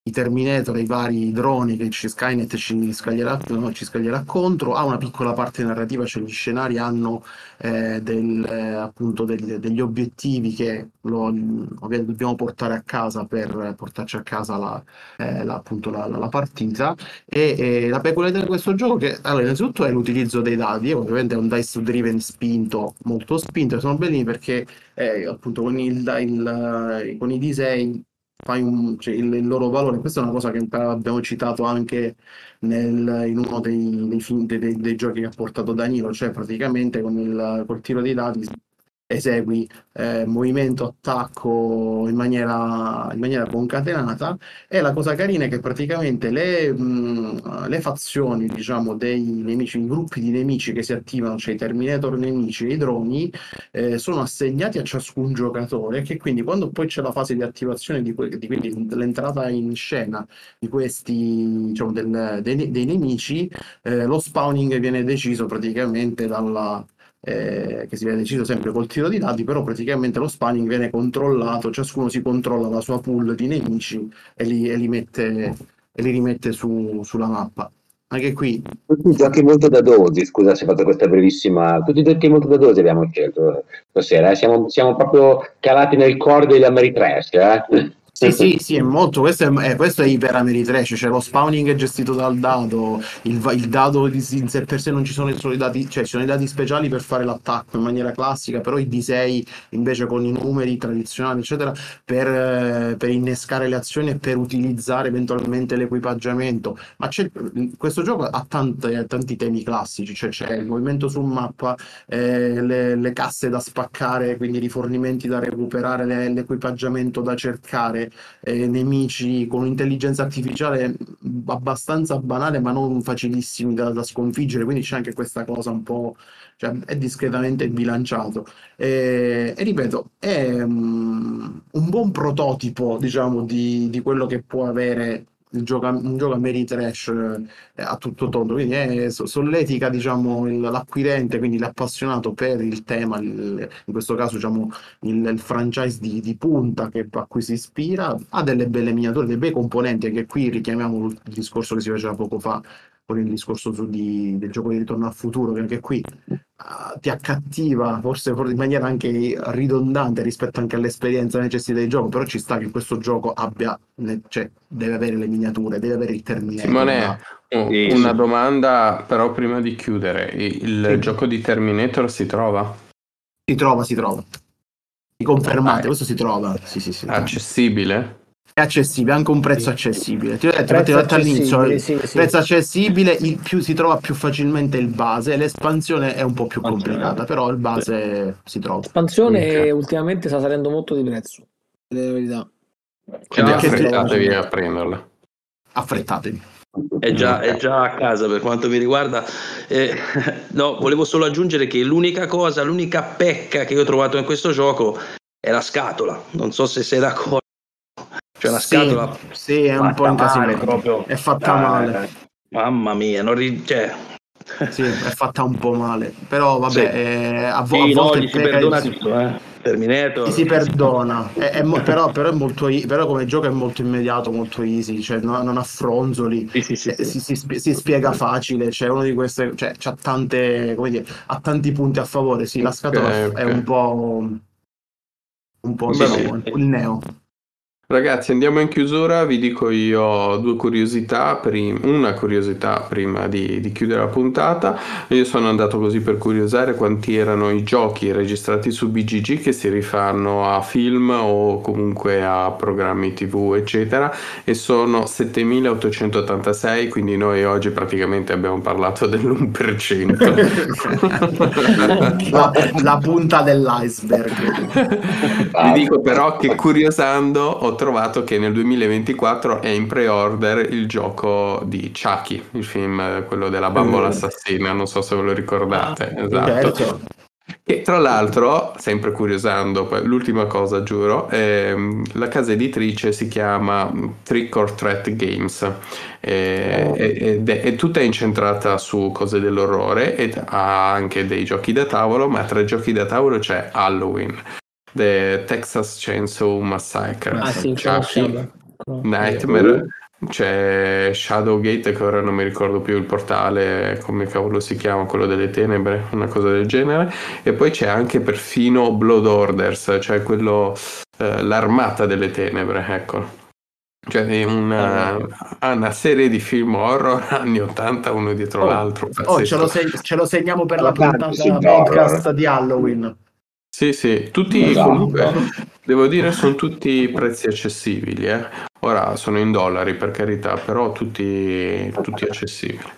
i Terminator, i vari droni che ci Skynet ci scaglierà, no, ci scaglierà contro, ha una piccola parte narrativa, cioè gli scenari hanno eh, del, eh, appunto del, degli obiettivi che lo, dobbiamo portare a casa per portarci a casa la, eh, la, appunto la, la partita. E, e, la peculiarità di questo gioco che allora innanzitutto è l'utilizzo dei dadi, ovviamente è un dice driven spinto, molto spinto, sono bellini perché eh, appunto con, il, il, con i disegni fai un, cioè, il, il, loro valore. Questa è una cosa che abbiamo citato anche nel, in uno dei, dei, dei, dei, giochi che ha portato Danilo, cioè praticamente con il col tiro dei dati esegui eh, movimento, attacco in maniera, in maniera concatenata. E la cosa carina è che praticamente le, mh, le fazioni diciamo dei nemici, i gruppi di nemici che si attivano, cioè i Terminator nemici e i droni eh, sono assegnati a ciascun giocatore che quindi quando poi c'è la fase di attivazione di, que- di quindi l'entrata in scena di questi diciamo del, dei, dei, nemici eh, lo spawning viene deciso praticamente dalla eh, che si viene deciso sempre col tiro di dati, però praticamente lo spanning viene controllato, ciascuno si controlla la sua pool di nemici e li, e li, mette, e li rimette su, sulla mappa. Anche qui. Tutti i giochi molto da dosi, scusa se ho fatto questa brevissima. Tutti i giochi molto da dosi abbiamo scelto stasera. Eh? Siamo, siamo, proprio calati nel core degli Ameritrash. Eh? Sì, sì, sì, è molto. Questo è, eh, questo è Iper Ameritrash. Cioè, lo spawning è gestito dal dado. Il, il dado in sé per sé non ci sono solo i dati, cioè ci sono i dati speciali per fare l'attacco in maniera classica, però i D6 invece con i numeri tradizionali, eccetera, per, eh, per innescare le azioni e per utilizzare eventualmente l'equipaggiamento. Ma questo gioco ha tante, tanti temi classici, cioè c'è il movimento su mappa, eh, le, le, casse da spaccare, quindi rifornimenti da recuperare, le, l'equipaggiamento da cercare eh, nemici con un'intelligenza artificiale abbastanza banale ma non facilissimi da, da sconfiggere, quindi c'è anche questa cosa un po', cioè è discretamente bilanciato. E, e ripeto, è um, un buon prototipo, diciamo, di, di quello che può avere gioco, un gioco Ameritrash eh, a tutto tondo, quindi è, solletica diciamo, il, l'acquirente, quindi l'appassionato per il tema, il, in questo caso diciamo, il, il franchise di, di punta che, a cui si ispira, ha delle belle miniature, dei bei componenti, anche qui richiamiamo il discorso che si faceva poco fa con il discorso su di, del gioco di ritorno al futuro, che anche qui uh, ti accattiva, forse in maniera anche ridondante rispetto anche all'esperienza necessità del gioco, però ci sta che in questo gioco abbia, cioè, deve avere le miniature, deve avere il terminale. Simone, oh, una domanda però prima di chiudere, il sì. gioco di Terminator si trova? Si trova, si trova. Confermate, ah, questo si trova. Sì, sì, sì, accessibile? È accessibile, anche un prezzo accessibile. Ti ho detto, ti ho detto all'inizio, sì, sì. prezzo accessibile, il più, si trova più facilmente il base, l'espansione è un po' più complicata, però il base si trova. L'espansione okay. ultimamente sta salendo molto di prezzo, è la verità. Quindi affrettatevi a prenderla. Affrettatevi. È già, è già, a casa per quanto mi riguarda. Eh, no, volevo solo aggiungere che l'unica cosa, l'unica pecca che io ho trovato in questo gioco è la scatola. Non so se sei d'accordo. Cioè la scatola sì, è un po' incasinata proprio. È fatta ah, male. Mamma mia, non ri- cioè... Sì, è fatta un po' male. Però vabbè, sì. eh, a, vo- sì, a volte no, si perdona tutto, eh. Terminator. Si perdona, è, è mo- però, però, è molto, però, come gioco è molto immediato, molto easy, cioè non, non ha fronzoli, sì, sì, sì, si, si, si, spiega facile, cioè uno di queste, cioè c'ha tante, come dire, ha tanti punti a favore, sì, la scatola okay, okay. è un po' un po' Beh, il neo. Ragazzi, andiamo in chiusura, vi dico io due curiosità, prim- una curiosità prima di, di, chiudere la puntata. Io sono andato così per curiosare quanti erano i giochi registrati su BGG che si rifanno a film o comunque a programmi TV, eccetera, e sono 7886, quindi noi oggi praticamente abbiamo parlato [LAUGHS] dell'1%. la, la punta dell'iceberg. vi dico però che curiosando ho trovato che nel 2024 è in pre-order il gioco di Chucky, il film, quello della bambola mm. assassina, non so se ve lo ricordate. Ah, esatto. Certo. E tra l'altro, sempre curiosando, l'ultima cosa giuro, ehm, la casa editrice si chiama Trick or Threat Games eh, ed è, è, tutta incentrata su cose dell'orrore ed ha anche dei giochi da tavolo, ma tra i giochi da tavolo c'è Halloween, The Texas Chainsaw Massacre, ah, sì, Chucky, Nightmare, c'è Shadowgate che ora non mi ricordo più il portale, come cavolo si chiama, quello delle tenebre, una cosa del genere, e poi c'è anche perfino Blood Orders, cioè quello, eh, l'armata delle tenebre, ecco. Cioè una, ah, una, serie di film horror [LAUGHS] anni 80 uno dietro oh, l'altro. Oh, ce lo, se- ce lo, segniamo per la puntata podcast di Halloween. Sì, sì, tutti esatto. comunque, devo dire, sono tutti prezzi accessibili. Eh. Ora sono in dollari per carità, però tutti, tutti accessibili.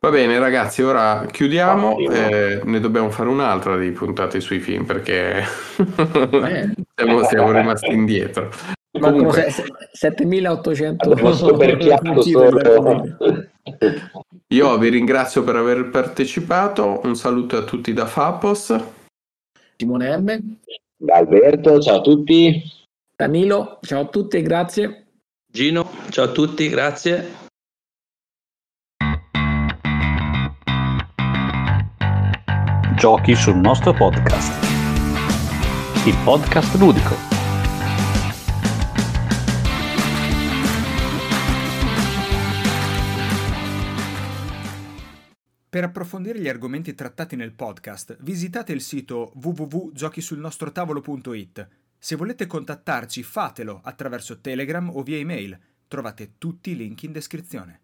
Va bene ragazzi, ora chiudiamo, eh, ne dobbiamo fare un'altra di puntate sui film perché [LAUGHS] siamo, siamo, rimasti indietro. Comunque, 7800 [LAUGHS] Io vi ringrazio per aver partecipato, un saluto a tutti da Fapos. Simone M. Da Alberto, ciao a tutti. Danilo, ciao a tutti, grazie. Gino, ciao a tutti, grazie. Giochi sul nostro podcast. Il podcast ludico. Per approfondire gli argomenti trattati nel podcast, visitate il sito www.giochisullnostrotavolo.it. Se volete contattarci, fatelo attraverso Telegram o via email. Trovate tutti i link in descrizione.